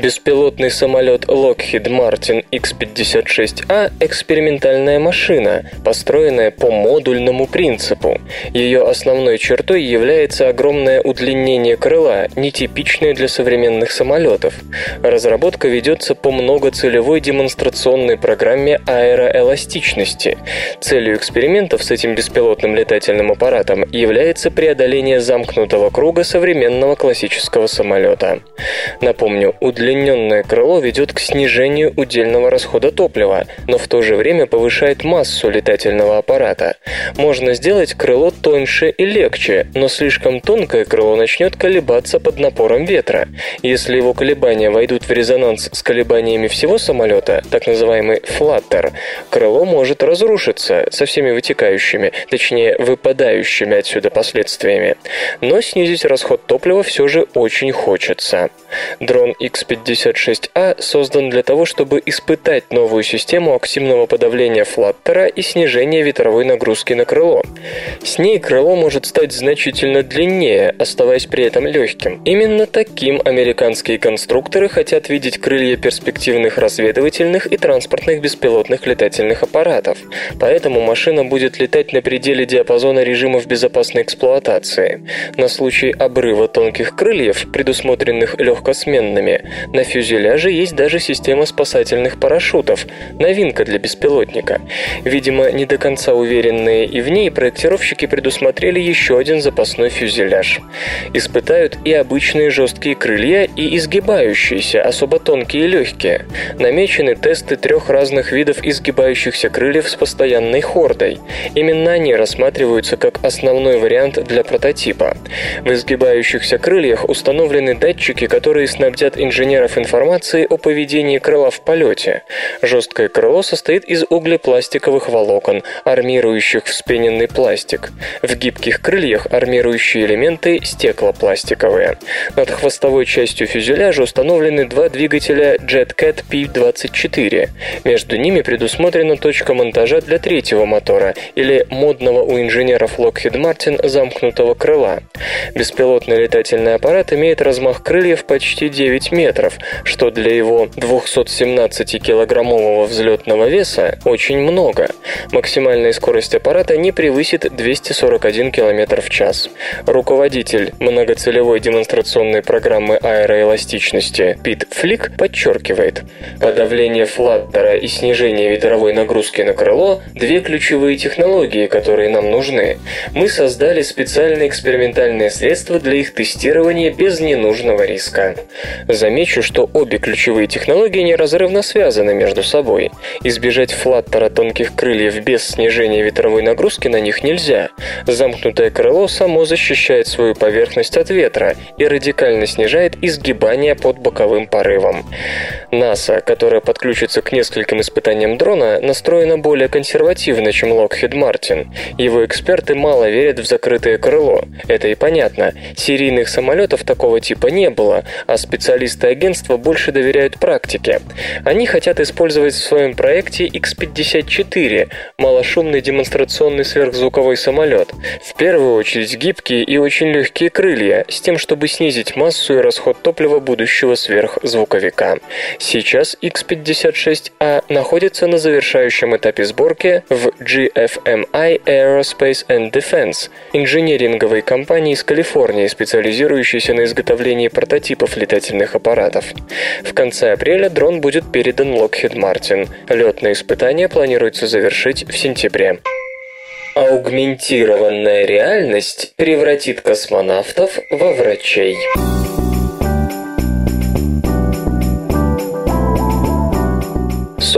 Беспилотный самолет Lockheed Martin X-56A – экспериментальная машина, построенная по модульному принципу. Ее основной чертой является огромное удлинение крыла, нетипичное для современных самолетов. Разработка ведется по многоцелевой демонстрационной программе аэроэластичности. Целью экспериментов с этим беспилотным летательным аппаратом является преодоление замкнутого круга современного классического самолета. Напомню, удлинение удлиненное крыло ведет к снижению удельного расхода топлива, но в то же время повышает массу летательного аппарата. Можно сделать крыло тоньше и легче, но слишком тонкое крыло начнет колебаться под напором ветра. Если его колебания войдут в резонанс с колебаниями всего самолета, так называемый флаттер, крыло может разрушиться со всеми вытекающими, точнее выпадающими отсюда последствиями. Но снизить расход топлива все же очень хочется. Дрон X-56A создан для того, чтобы испытать новую систему активного подавления флаттера и снижения ветровой нагрузки на крыло. С ней крыло может стать значительно длиннее, оставаясь при этом легким. Именно таким американские конструкторы хотят видеть крылья перспективных разведывательных и транспортных беспилотных летательных аппаратов. Поэтому машина будет летать на пределе диапазона режимов безопасной эксплуатации. На случай обрыва тонких крыльев, предусмотренных легкосменными, на фюзеляже есть даже система спасательных парашютов, новинка для беспилотника. Видимо, не до конца уверенные и в ней проектировщики предусмотрели еще один запасной фюзеляж. Испытают и обычные жесткие крылья, и изгибающиеся, особо тонкие и легкие. Намечены тесты трех разных видов изгибающихся крыльев с постоянной хордой. Именно они рассматриваются как основной вариант для прототипа. В изгибающихся крыльях установлены датчики, которые снабдят инженеров информации о поведении крыла в полете. Жесткое крыло состоит из углепластиковых волокон, армирующих вспененный пластик. В гибких крыльях армирующие элементы стеклопластиковые. Над хвостовой частью фюзеляжа установлены два двигателя JetCat P-24. Между ними предусмотрена точка монтажа для третьего мотора или модного у инженеров Lockheed Martin замкнутого крыла. Беспилотный летательный аппарат имеет размах крыльев почти 9 метров, что для его 217-килограммового взлетного веса очень много. Максимальная скорость аппарата не превысит 241 км в час. Руководитель многоцелевой демонстрационной программы аэроэластичности Пит Флик подчеркивает, подавление флаттера и снижение ветровой нагрузки на крыло – две ключевые технологии, которые нам нужны. Мы создали специальные экспериментальные средства для их тестирования без ненужного риска. Замечу, что обе ключевые технологии неразрывно связаны между собой. Избежать флаттера тонких крыльев без снижения ветровой нагрузки на них нельзя. Замкнутое крыло само защищает свою поверхность от ветра и радикально снижает изгибание под боковым порывом. НАСА, которая подключится к нескольким испытаниям дрона, настроена более консервативно, чем Lockheed Martin. Его эксперты мало верят в закрытое крыло. Это и понятно. Серийных самолетов такого типа не было, а специалисты агентства больше доверяют практике. Они хотят использовать в своем проекте X-54, малошумный демонстрационный сверхзвуковой самолет. В первую очередь гибкие и очень легкие крылья, с тем, чтобы снизить массу и расход топлива будущего сверхзвуковика. Сейчас X-56A находится на завершающем этапе сборки в GFMI Aerospace and Defense, инженеринговой компании из Калифорнии, специализирующейся на изготовлении прототипов летательных аппаратов. В конце апреля дрон будет передан Lockheed Martin. Летные испытания планируется завершить в сентябре. Аугментированная реальность превратит космонавтов во врачей.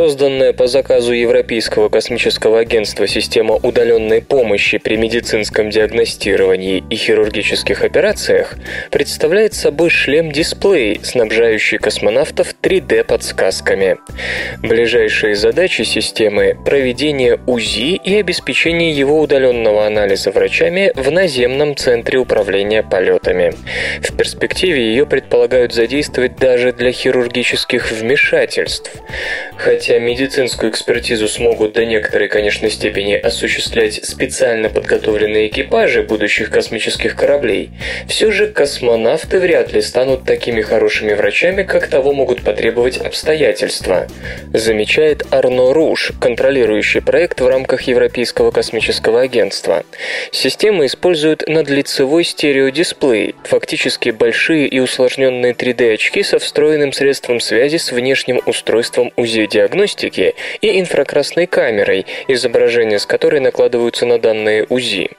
Созданная по заказу Европейского космического агентства система удаленной помощи при медицинском диагностировании и хирургических операциях представляет собой шлем-дисплей, снабжающий космонавтов 3D-подсказками. Ближайшие задачи системы – проведение УЗИ и обеспечение его удаленного анализа врачами в наземном центре управления полетами. В перспективе ее предполагают задействовать даже для хирургических вмешательств. Хотя медицинскую экспертизу смогут до некоторой, конечно, степени осуществлять специально подготовленные экипажи будущих космических кораблей, все же космонавты вряд ли станут такими хорошими врачами, как того могут потребовать обстоятельства, замечает Арно Руш, контролирующий проект в рамках Европейского космического агентства. Система использует надлицевой стереодисплей, фактически большие и усложненные 3D-очки со встроенным средством связи с внешним устройством УЗИ диагностики и инфракрасной камерой, изображения с которой накладываются на данные УЗИ.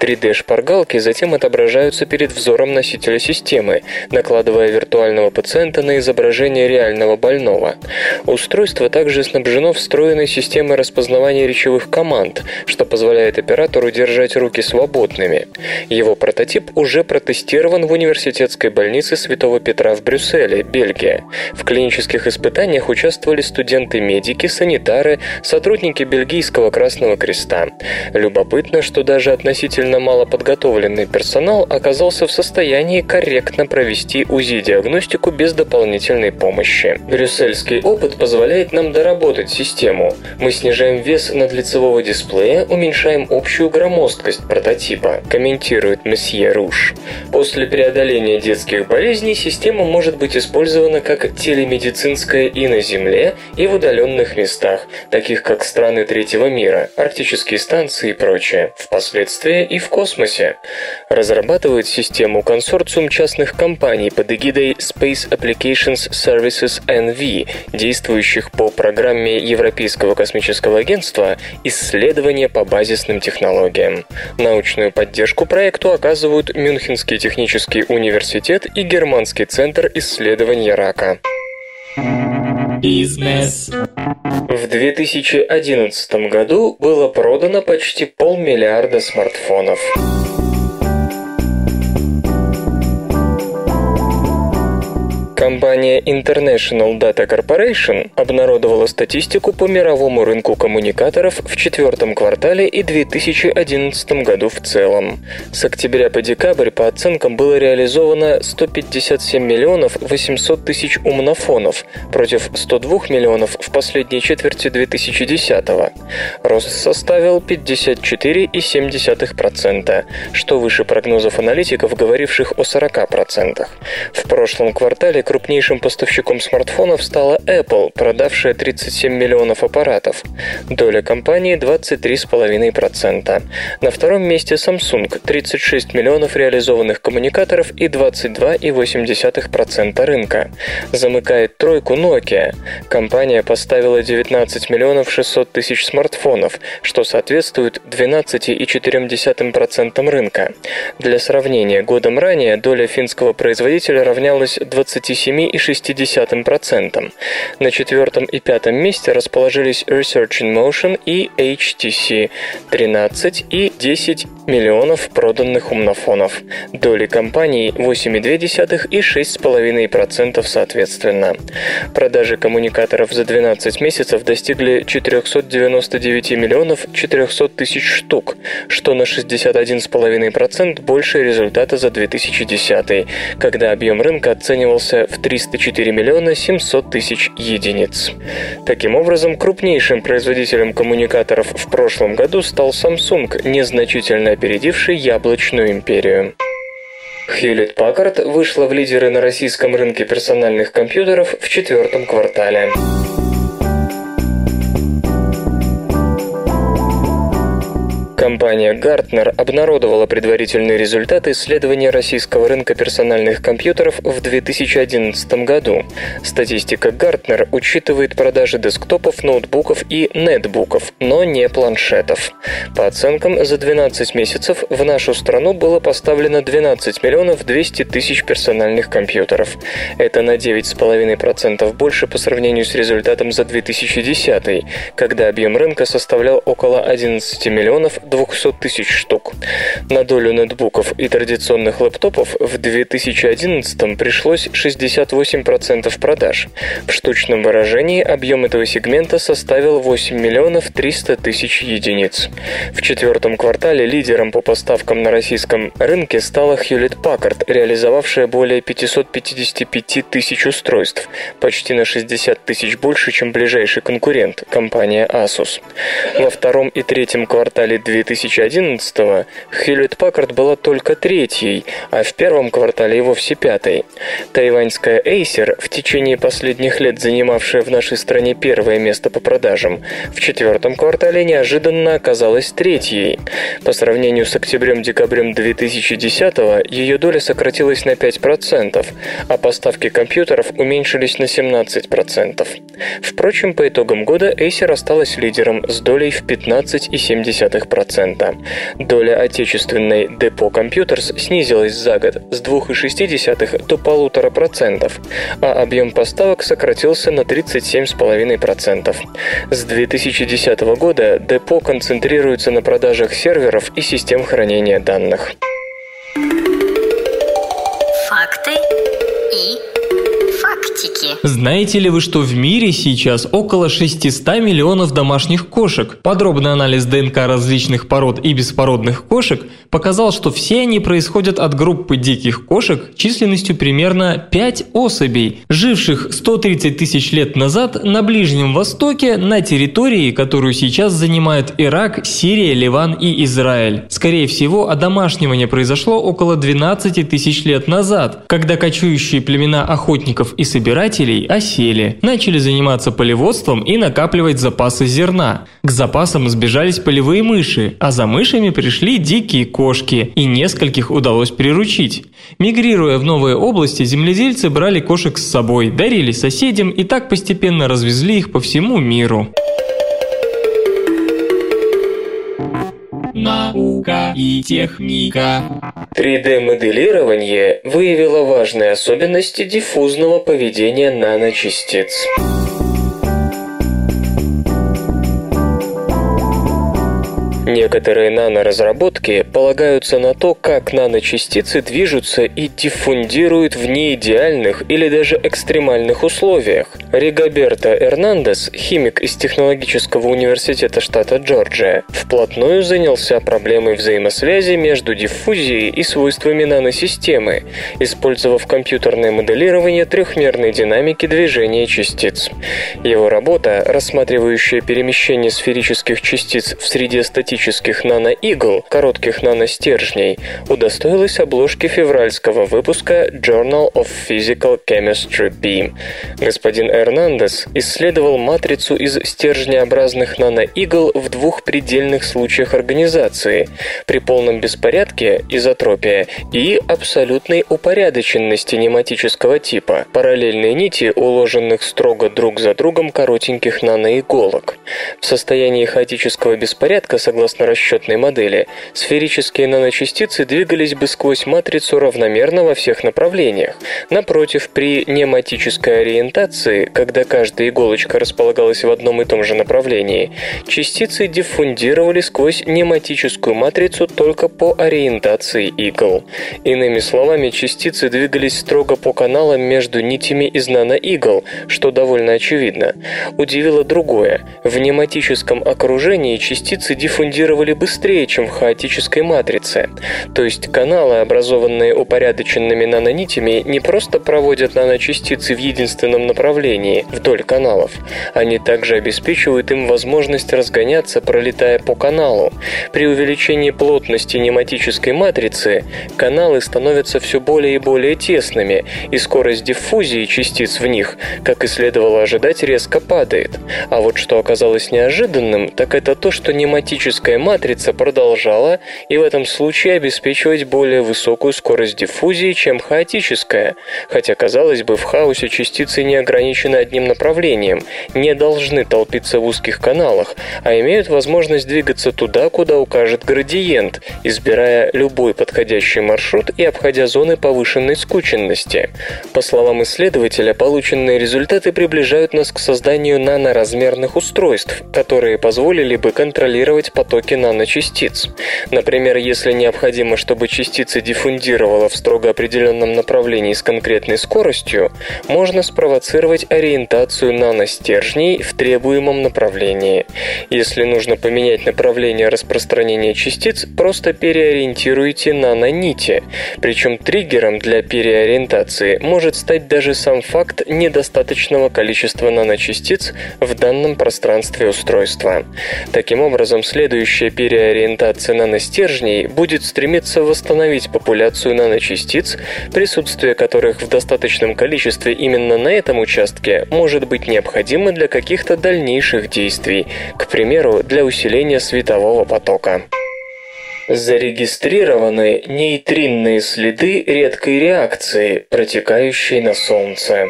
3D-шпаргалки затем отображаются перед взором носителя системы, накладывая виртуального пациента на изображение реального больного. Устройство также снабжено встроенной системой распознавания речевых команд, что позволяет оператору держать руки свободными. Его прототип уже протестирован в университетской больнице Святого Петра в Брюсселе, Бельгия. В клинических испытаниях участвовали студенты студенты-медики, санитары, сотрудники Бельгийского Красного Креста. Любопытно, что даже относительно малоподготовленный персонал оказался в состоянии корректно провести УЗИ-диагностику без дополнительной помощи. Брюссельский опыт позволяет нам доработать систему. Мы снижаем вес надлицевого дисплея, уменьшаем общую громоздкость прототипа, комментирует месье Руш. После преодоления детских болезней система может быть использована как телемедицинская и на Земле, и в удаленных местах, таких как страны третьего мира, арктические станции и прочее, впоследствии и в космосе. Разрабатывает систему консорциум частных компаний под эгидой Space Applications Services NV, действующих по программе Европейского космического агентства «Исследования по базисным технологиям». Научную поддержку проекту оказывают Мюнхенский технический университет и Германский центр исследования рака. Бизнес. В 2011 году было продано почти полмиллиарда смартфонов. Компания International Data Corporation обнародовала статистику по мировому рынку коммуникаторов в четвертом квартале и 2011 году в целом. С октября по декабрь по оценкам было реализовано 157 миллионов 800 тысяч умнофонов против 102 миллионов в последней четверти 2010 -го. Рост составил 54,7%, что выше прогнозов аналитиков, говоривших о 40%. В прошлом квартале крупнейшим поставщиком смартфонов стала Apple, продавшая 37 миллионов аппаратов. Доля компании 23,5%. На втором месте Samsung – 36 миллионов реализованных коммуникаторов и 22,8% рынка. Замыкает тройку Nokia. Компания поставила 19 миллионов 600 тысяч смартфонов, что соответствует 12,4% рынка. Для сравнения, годом ранее доля финского производителя равнялась 27,6%. На четвертом и пятом месте расположились Research in Motion и HTC 13 и 10 миллионов проданных умнофонов. Доли компаний 8,2 и 6,5% соответственно. Продажи коммуникаторов за 12 месяцев достигли 499 миллионов 400 тысяч штук, что на 61,5% больше результата за 2010, когда объем рынка оценивался в 304 миллиона 700 тысяч единиц. Таким образом, крупнейшим производителем коммуникаторов в прошлом году стал Samsung, незначительно опередивший яблочную империю. Hewlett Packard вышла в лидеры на российском рынке персональных компьютеров в четвертом квартале. Компания Gartner обнародовала предварительные результаты исследования российского рынка персональных компьютеров в 2011 году. Статистика Gartner учитывает продажи десктопов, ноутбуков и нетбуков, но не планшетов. По оценкам, за 12 месяцев в нашу страну было поставлено 12 миллионов 200 тысяч персональных компьютеров. Это на 9,5% больше по сравнению с результатом за 2010, когда объем рынка составлял около 11 миллионов 200 тысяч штук. На долю ноутбуков и традиционных лэптопов в 2011 пришлось 68% продаж. В штучном выражении объем этого сегмента составил 8 миллионов 300 тысяч единиц. В четвертом квартале лидером по поставкам на российском рынке стала Hewlett Packard, реализовавшая более 555 тысяч устройств, почти на 60 тысяч больше, чем ближайший конкурент, компания Asus. Во втором и третьем квартале 2011 2011-го Hewlett Packard была только третьей, а в первом квартале и вовсе пятой. Тайваньская Acer, в течение последних лет занимавшая в нашей стране первое место по продажам, в четвертом квартале неожиданно оказалась третьей. По сравнению с октябрем-декабрем 2010-го ее доля сократилась на 5%, а поставки компьютеров уменьшились на 17%. Впрочем, по итогам года Acer осталась лидером с долей в 15,7%. 2,5%. Доля отечественной Депо Computers снизилась за год с 2,6 до 1,5%, а объем поставок сократился на 37,5%. С 2010 года Депо концентрируется на продажах серверов и систем хранения данных. Факты Знаете ли вы, что в мире сейчас около 600 миллионов домашних кошек? Подробный анализ ДНК различных пород и беспородных кошек показал, что все они происходят от группы диких кошек численностью примерно 5 особей, живших 130 тысяч лет назад на Ближнем Востоке на территории, которую сейчас занимают Ирак, Сирия, Ливан и Израиль. Скорее всего, одомашнивание произошло около 12 тысяч лет назад, когда кочующие племена охотников и собирателей осели, начали заниматься полеводством и накапливать запасы зерна. К запасам сбежались полевые мыши, а за мышами пришли дикие кошки, и нескольких удалось приручить. Мигрируя в новые области, земледельцы брали кошек с собой, дарили соседям и так постепенно развезли их по всему миру. Наука и техника. 3D-моделирование выявило важные особенности диффузного поведения наночастиц. Некоторые наноразработки полагаются на то, как наночастицы движутся и диффундируют в неидеальных или даже экстремальных условиях. Ригоберто Эрнандес, химик из Технологического университета штата Джорджия, вплотную занялся проблемой взаимосвязи между диффузией и свойствами наносистемы, использовав компьютерное моделирование трехмерной динамики движения частиц. Его работа, рассматривающая перемещение сферических частиц в среде статистики, энергетических наноигл, коротких наностержней, удостоилась обложки февральского выпуска Journal of Physical Chemistry B. Господин Эрнандес исследовал матрицу из стержнеобразных наноигл в двух предельных случаях организации при полном беспорядке изотропия и абсолютной упорядоченности нематического типа параллельные нити, уложенных строго друг за другом коротеньких наноиголок. В состоянии хаотического беспорядка, согласно расчетной модели, сферические наночастицы двигались бы сквозь матрицу равномерно во всех направлениях. Напротив, при нематической ориентации, когда каждая иголочка располагалась в одном и том же направлении, частицы диффундировали сквозь нематическую матрицу только по ориентации игл. Иными словами, частицы двигались строго по каналам между нитями из наноигл, что довольно очевидно. Удивило другое. В нематическом окружении частицы диффундировали быстрее, чем в хаотической матрице. То есть каналы, образованные упорядоченными нанонитями, не просто проводят наночастицы в единственном направлении, вдоль каналов. Они также обеспечивают им возможность разгоняться, пролетая по каналу. При увеличении плотности нематической матрицы каналы становятся все более и более тесными, и скорость диффузии частиц в них, как и следовало ожидать, резко падает. А вот что оказалось неожиданным, так это то, что нематическая матрица продолжала и в этом случае обеспечивать более высокую скорость диффузии, чем хаотическая, хотя, казалось бы, в хаосе частицы не ограничены одним направлением, не должны толпиться в узких каналах, а имеют возможность двигаться туда, куда укажет градиент, избирая любой подходящий маршрут и обходя зоны повышенной скученности. По словам исследователя, полученные результаты приближают нас к созданию наноразмерных устройств, которые позволили бы контролировать потоки наночастиц. Например, если необходимо, чтобы частица диффундировала в строго определенном направлении с конкретной скоростью, можно спровоцировать ориентацию наностержней в требуемом направлении. Если нужно поменять направление распространения частиц, просто переориентируйте нанонити. Причем триггером для переориентации может стать даже сам факт недостаточного количества наночастиц в данном пространстве устройства. Таким образом, следующая переориентация наностержней будет стремиться восстановить популяцию наночастиц, присутствие которых в достаточном количестве именно на этом участке может быть необходимо для каких-то дальнейших действий, к примеру, для усиления светового потока. Зарегистрированы нейтринные следы редкой реакции, протекающей на Солнце.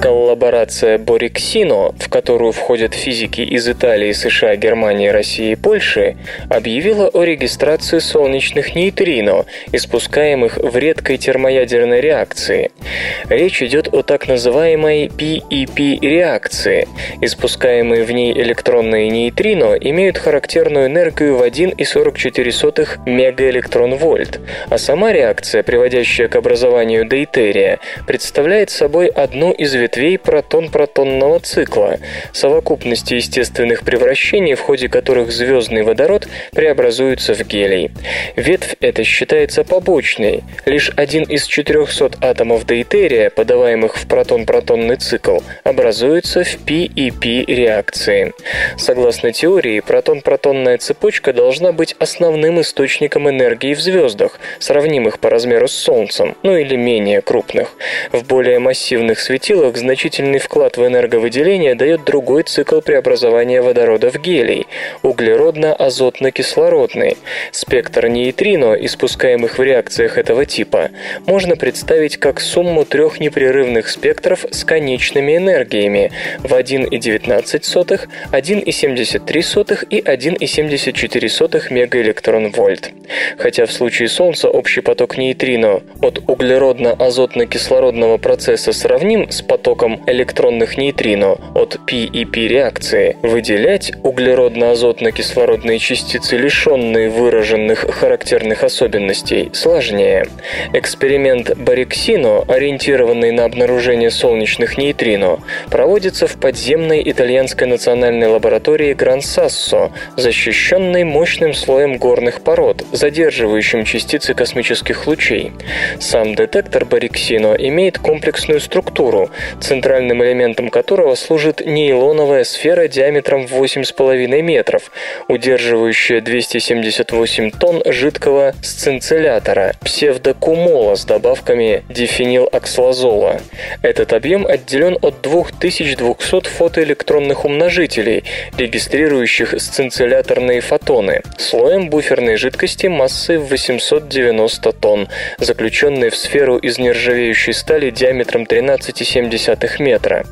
Коллаборация Бориксино, в которую входят физики из Италии, США, Германии, России и Польши, объявила о регистрации солнечных нейтрино, испускаемых в редкой термоядерной реакции. Речь идет о так называемой PEP-реакции. Испускаемые в ней электронные нейтрино имеют характерную энергию в 1,44 мегаэлектрон-вольт, а сама реакция, приводящая к образованию дейтерия, представляет собой одну из ветвей протон-протонного цикла, совокупности естественных превращений, в ходе которых звездный водород преобразуется в гелий. Ветвь эта считается побочной. Лишь один из 400 атомов дейтерия, подаваемых в протон-протонный цикл, образуется в PEP-реакции. Согласно теории, протон-протонная цепочка должна быть основным источником энергии в звездах, сравнимых по размеру с Солнцем, ну или менее крупных. В более массивных светилах значительный вклад в энерговыделение дает другой цикл преобразования водорода в гелий – углеродно-азотно-кислородный. Спектр нейтрино, испускаемых в реакциях этого типа, можно представить как сумму трех непрерывных спектров с конечными энергиями в 1,19, 1,73 и 1,74 мегаэлектрон-вольт. Хотя в случае Солнца общий поток нейтрино от углеродно-азотно-кислородного процесса сравним с потоком электронных нейтрино от PEP реакции, выделять углеродно-азотно-кислородные частицы, лишенные выраженных характерных особенностей, сложнее. Эксперимент Бариксино, ориентированный на обнаружение солнечных нейтрино, проводится в подземной итальянской национальной лаборатории Гран-Сассо, защищенной мощным слоем горных пород, задерживающим частицы космических лучей. Сам детектор Бариксино имеет комплексную структуру. Центральным элементом которого служит нейлоновая сфера диаметром 8,5 метров, удерживающая 278 тонн жидкого сцинциллятора псевдокумола с добавками дифенилокслазола. Этот объем отделен от 2200 фотоэлектронных умножителей, регистрирующих сцинцилляторные фотоны, слоем буферной жидкости массой в 890 тонн, заключенной в сферу из нержавеющей стали диаметром 13,7 метра.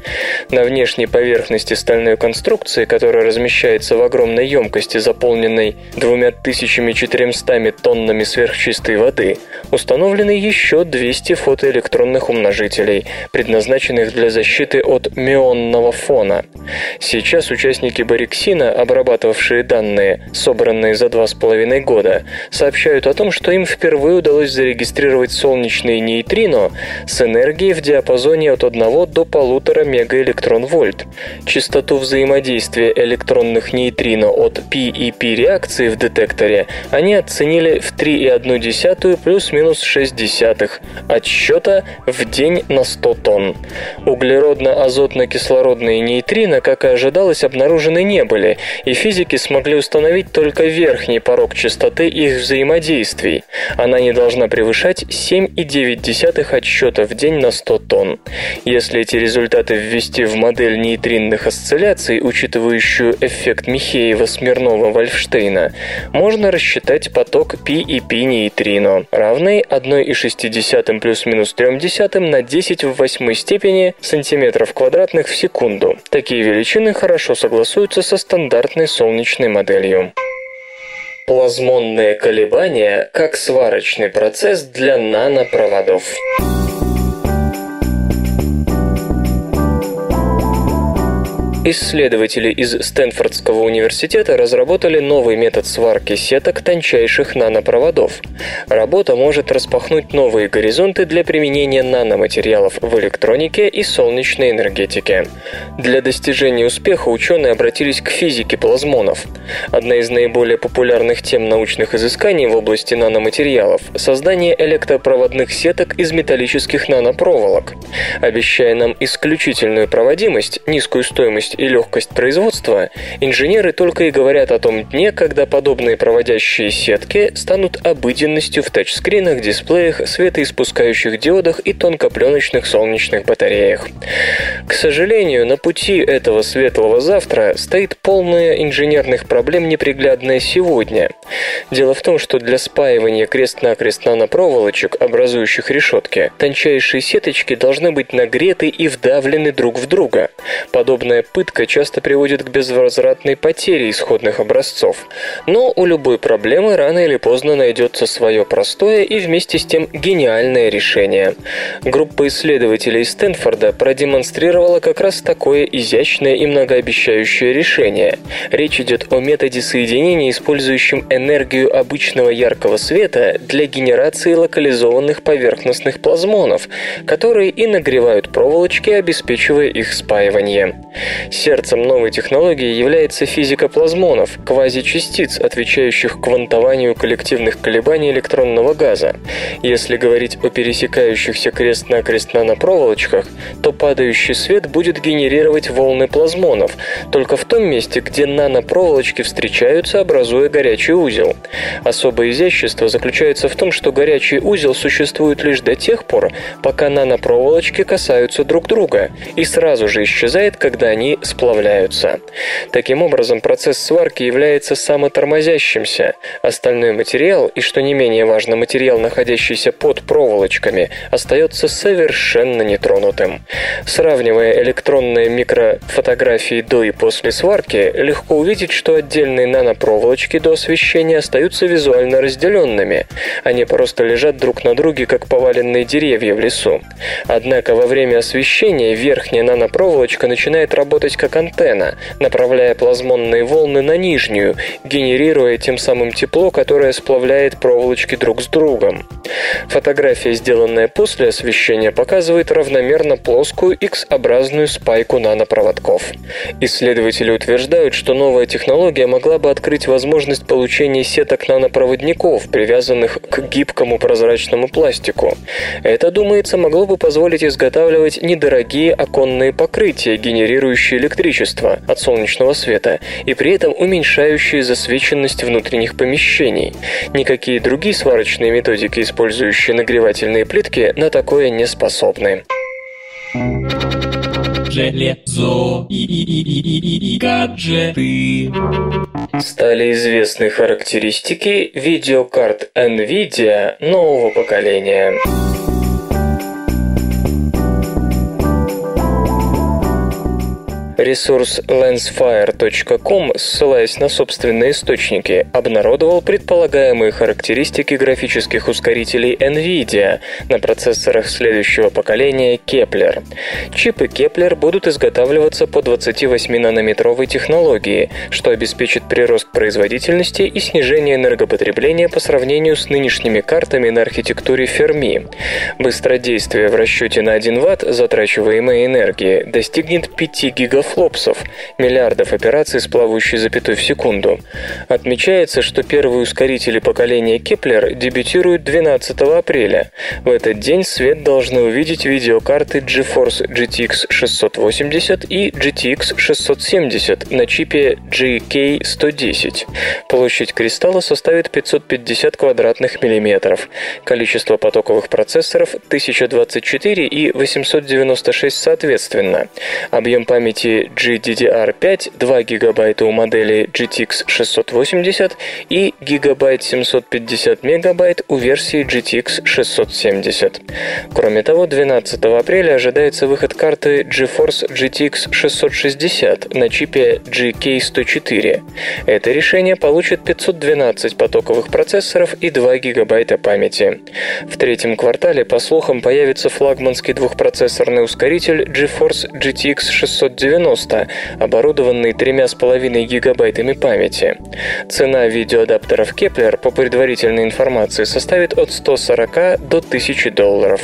На внешней поверхности стальной конструкции, которая размещается в огромной емкости, заполненной 2400 тоннами сверхчистой воды, установлены еще 200 фотоэлектронных умножителей, предназначенных для защиты от мионного фона. Сейчас участники Бариксина, обрабатывавшие данные, собранные за два с половиной года, сообщают о том, что им впервые удалось зарегистрировать солнечные нейтрино с энергией в диапазоне от 1 до 1,5 мегаэлектрон-вольт. Частоту взаимодействия электронных нейтрино от P и P реакции в детекторе они оценили в 3,1 плюс-минус 6 десятых отсчета в день на 100 тонн. Углеродно-азотно-кислородные нейтрино, как и ожидалось, обнаружены не были, и физики смогли установить только верхний порог частоты их взаимодействий. Она не должна превышать 7,9 отсчета в день на 100 тонн. Если эти результаты ввести в модель нейтринных осцилляций, учитывающую эффект Михеева-Смирнова-Вольфштейна, можно рассчитать поток π и π нейтрино, равный 1,6 плюс-минус 3 на 10 в 8 степени сантиметров квадратных в секунду. Такие величины хорошо согласуются со стандартной солнечной моделью. Плазмонные колебания как сварочный процесс для нанопроводов. Исследователи из Стэнфордского университета разработали новый метод сварки сеток тончайших нанопроводов. Работа может распахнуть новые горизонты для применения наноматериалов в электронике и солнечной энергетике. Для достижения успеха ученые обратились к физике плазмонов. Одна из наиболее популярных тем научных изысканий в области наноматериалов – создание электропроводных сеток из металлических нанопроволок. Обещая нам исключительную проводимость, низкую стоимость и легкость производства, инженеры только и говорят о том дне, когда подобные проводящие сетки станут обыденностью в тачскринах, дисплеях, светоиспускающих диодах и тонкопленочных солнечных батареях. К сожалению, на пути этого светлого завтра стоит полная инженерных проблем неприглядное сегодня. Дело в том, что для спаивания крест-накрест нанопроволочек, образующих решетки, тончайшие сеточки должны быть нагреты и вдавлены друг в друга. Подобная пытка часто приводит к безвозвратной потере исходных образцов. Но у любой проблемы рано или поздно найдется свое простое и вместе с тем гениальное решение. Группа исследователей Стэнфорда продемонстрировала как раз такое изящное и многообещающее решение. Речь идет о методе соединения, использующем энергию обычного яркого света для генерации локализованных поверхностных плазмонов, которые и нагревают проволочки, обеспечивая их спаивание. Сердцем новой технологии является физика плазмонов, квазичастиц, отвечающих квантованию коллективных колебаний электронного газа. Если говорить о пересекающихся крест-накрест нанопроволочках, то падающий свет будет генерировать волны плазмонов, только в том месте, где нанопроволочки встречаются, образуя горячий узел. Особое изящество заключается в том, что горячий узел существует лишь до тех пор, пока нанопроволочки касаются друг друга, и сразу же исчезает, когда они сплавляются. Таким образом, процесс сварки является самотормозящимся. Остальной материал, и что не менее важно, материал, находящийся под проволочками, остается совершенно нетронутым. Сравнивая электронные микрофотографии до и после сварки, легко увидеть, что отдельные нанопроволочки до освещения остаются визуально разделенными. Они просто лежат друг на друге, как поваленные деревья в лесу. Однако во время освещения верхняя нанопроволочка начинает работать работать как антенна, направляя плазмонные волны на нижнюю, генерируя тем самым тепло, которое сплавляет проволочки друг с другом. Фотография, сделанная после освещения, показывает равномерно плоскую X-образную спайку нанопроводков. Исследователи утверждают, что новая технология могла бы открыть возможность получения сеток нанопроводников, привязанных к гибкому прозрачному пластику. Это, думается, могло бы позволить изготавливать недорогие оконные покрытия, генерирующие электричество от солнечного света, и при этом уменьшающие засвеченность внутренних помещений. Никакие другие сварочные методики, использующие нагревательные плитки, на такое не способны. Железо и, гаджеты. Стали известны характеристики видеокарт NVIDIA нового поколения. Ресурс lensfire.com, ссылаясь на собственные источники, обнародовал предполагаемые характеристики графических ускорителей NVIDIA на процессорах следующего поколения Kepler. Чипы Kepler будут изготавливаться по 28-нанометровой технологии, что обеспечит прирост производительности и снижение энергопотребления по сравнению с нынешними картами на архитектуре Fermi. Быстродействие в расчете на 1 Вт затрачиваемой энергии достигнет 5 гигафлопсов флопсов, миллиардов операций с плавающей запятой в секунду. Отмечается, что первые ускорители поколения Kepler дебютируют 12 апреля. В этот день свет должны увидеть видеокарты GeForce GTX 680 и GTX 670 на чипе GK110. Площадь кристалла составит 550 квадратных миллиметров. Количество потоковых процессоров 1024 и 896 соответственно. Объем памяти GDDR5 2 ГБ у модели GTX 680 и гигабайт 750 мегабайт у версии GTX 670. Кроме того, 12 апреля ожидается выход карты GeForce GTX 660 на чипе GK104. Это решение получит 512 потоковых процессоров и 2 гигабайта памяти. В третьем квартале, по слухам, появится флагманский двухпроцессорный ускоритель GeForce GTX 690 90, оборудованный 3,5 гигабайтами памяти. Цена видеоадаптеров Kepler по предварительной информации составит от 140 до 1000 долларов.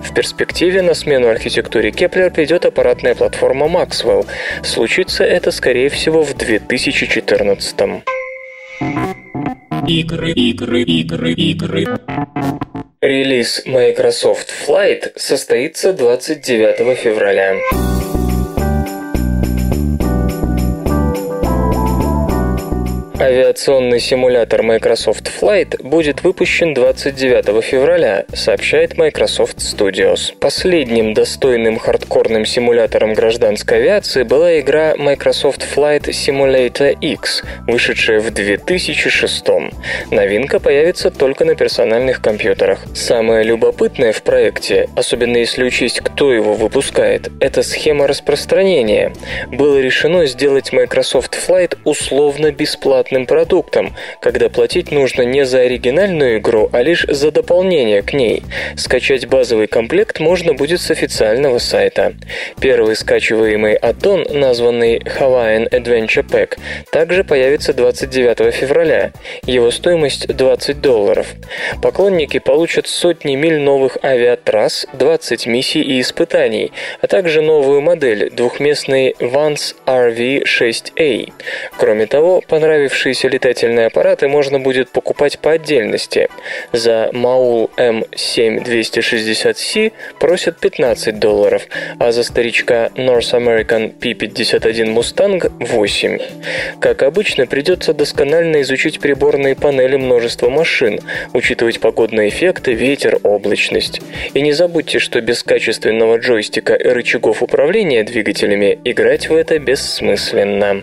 В перспективе на смену архитектуре Kepler придет аппаратная платформа Maxwell. Случится это, скорее всего, в 2014. Игры, игры, игры, игры. Релиз Microsoft Flight состоится 29 февраля. Авиационный симулятор Microsoft Flight будет выпущен 29 февраля, сообщает Microsoft Studios. Последним достойным хардкорным симулятором гражданской авиации была игра Microsoft Flight Simulator X, вышедшая в 2006. Новинка появится только на персональных компьютерах. Самое любопытное в проекте, особенно если учесть, кто его выпускает, это схема распространения. Было решено сделать Microsoft Flight условно бесплатным бесплатным продуктом, когда платить нужно не за оригинальную игру, а лишь за дополнение к ней. Скачать базовый комплект можно будет с официального сайта. Первый скачиваемый аддон, названный Hawaiian Adventure Pack, также появится 29 февраля. Его стоимость 20 долларов. Поклонники получат сотни миль новых авиатрасс, 20 миссий и испытаний, а также новую модель, двухместный Vance RV-6A. Кроме того, понравившийся Оставшиеся летательные аппараты можно будет покупать по отдельности. За Маул М7260C просят 15 долларов, а за старичка North American P51 Mustang 8. Как обычно, придется досконально изучить приборные панели множества машин, учитывать погодные эффекты, ветер, облачность. И не забудьте, что без качественного джойстика и рычагов управления двигателями играть в это бессмысленно.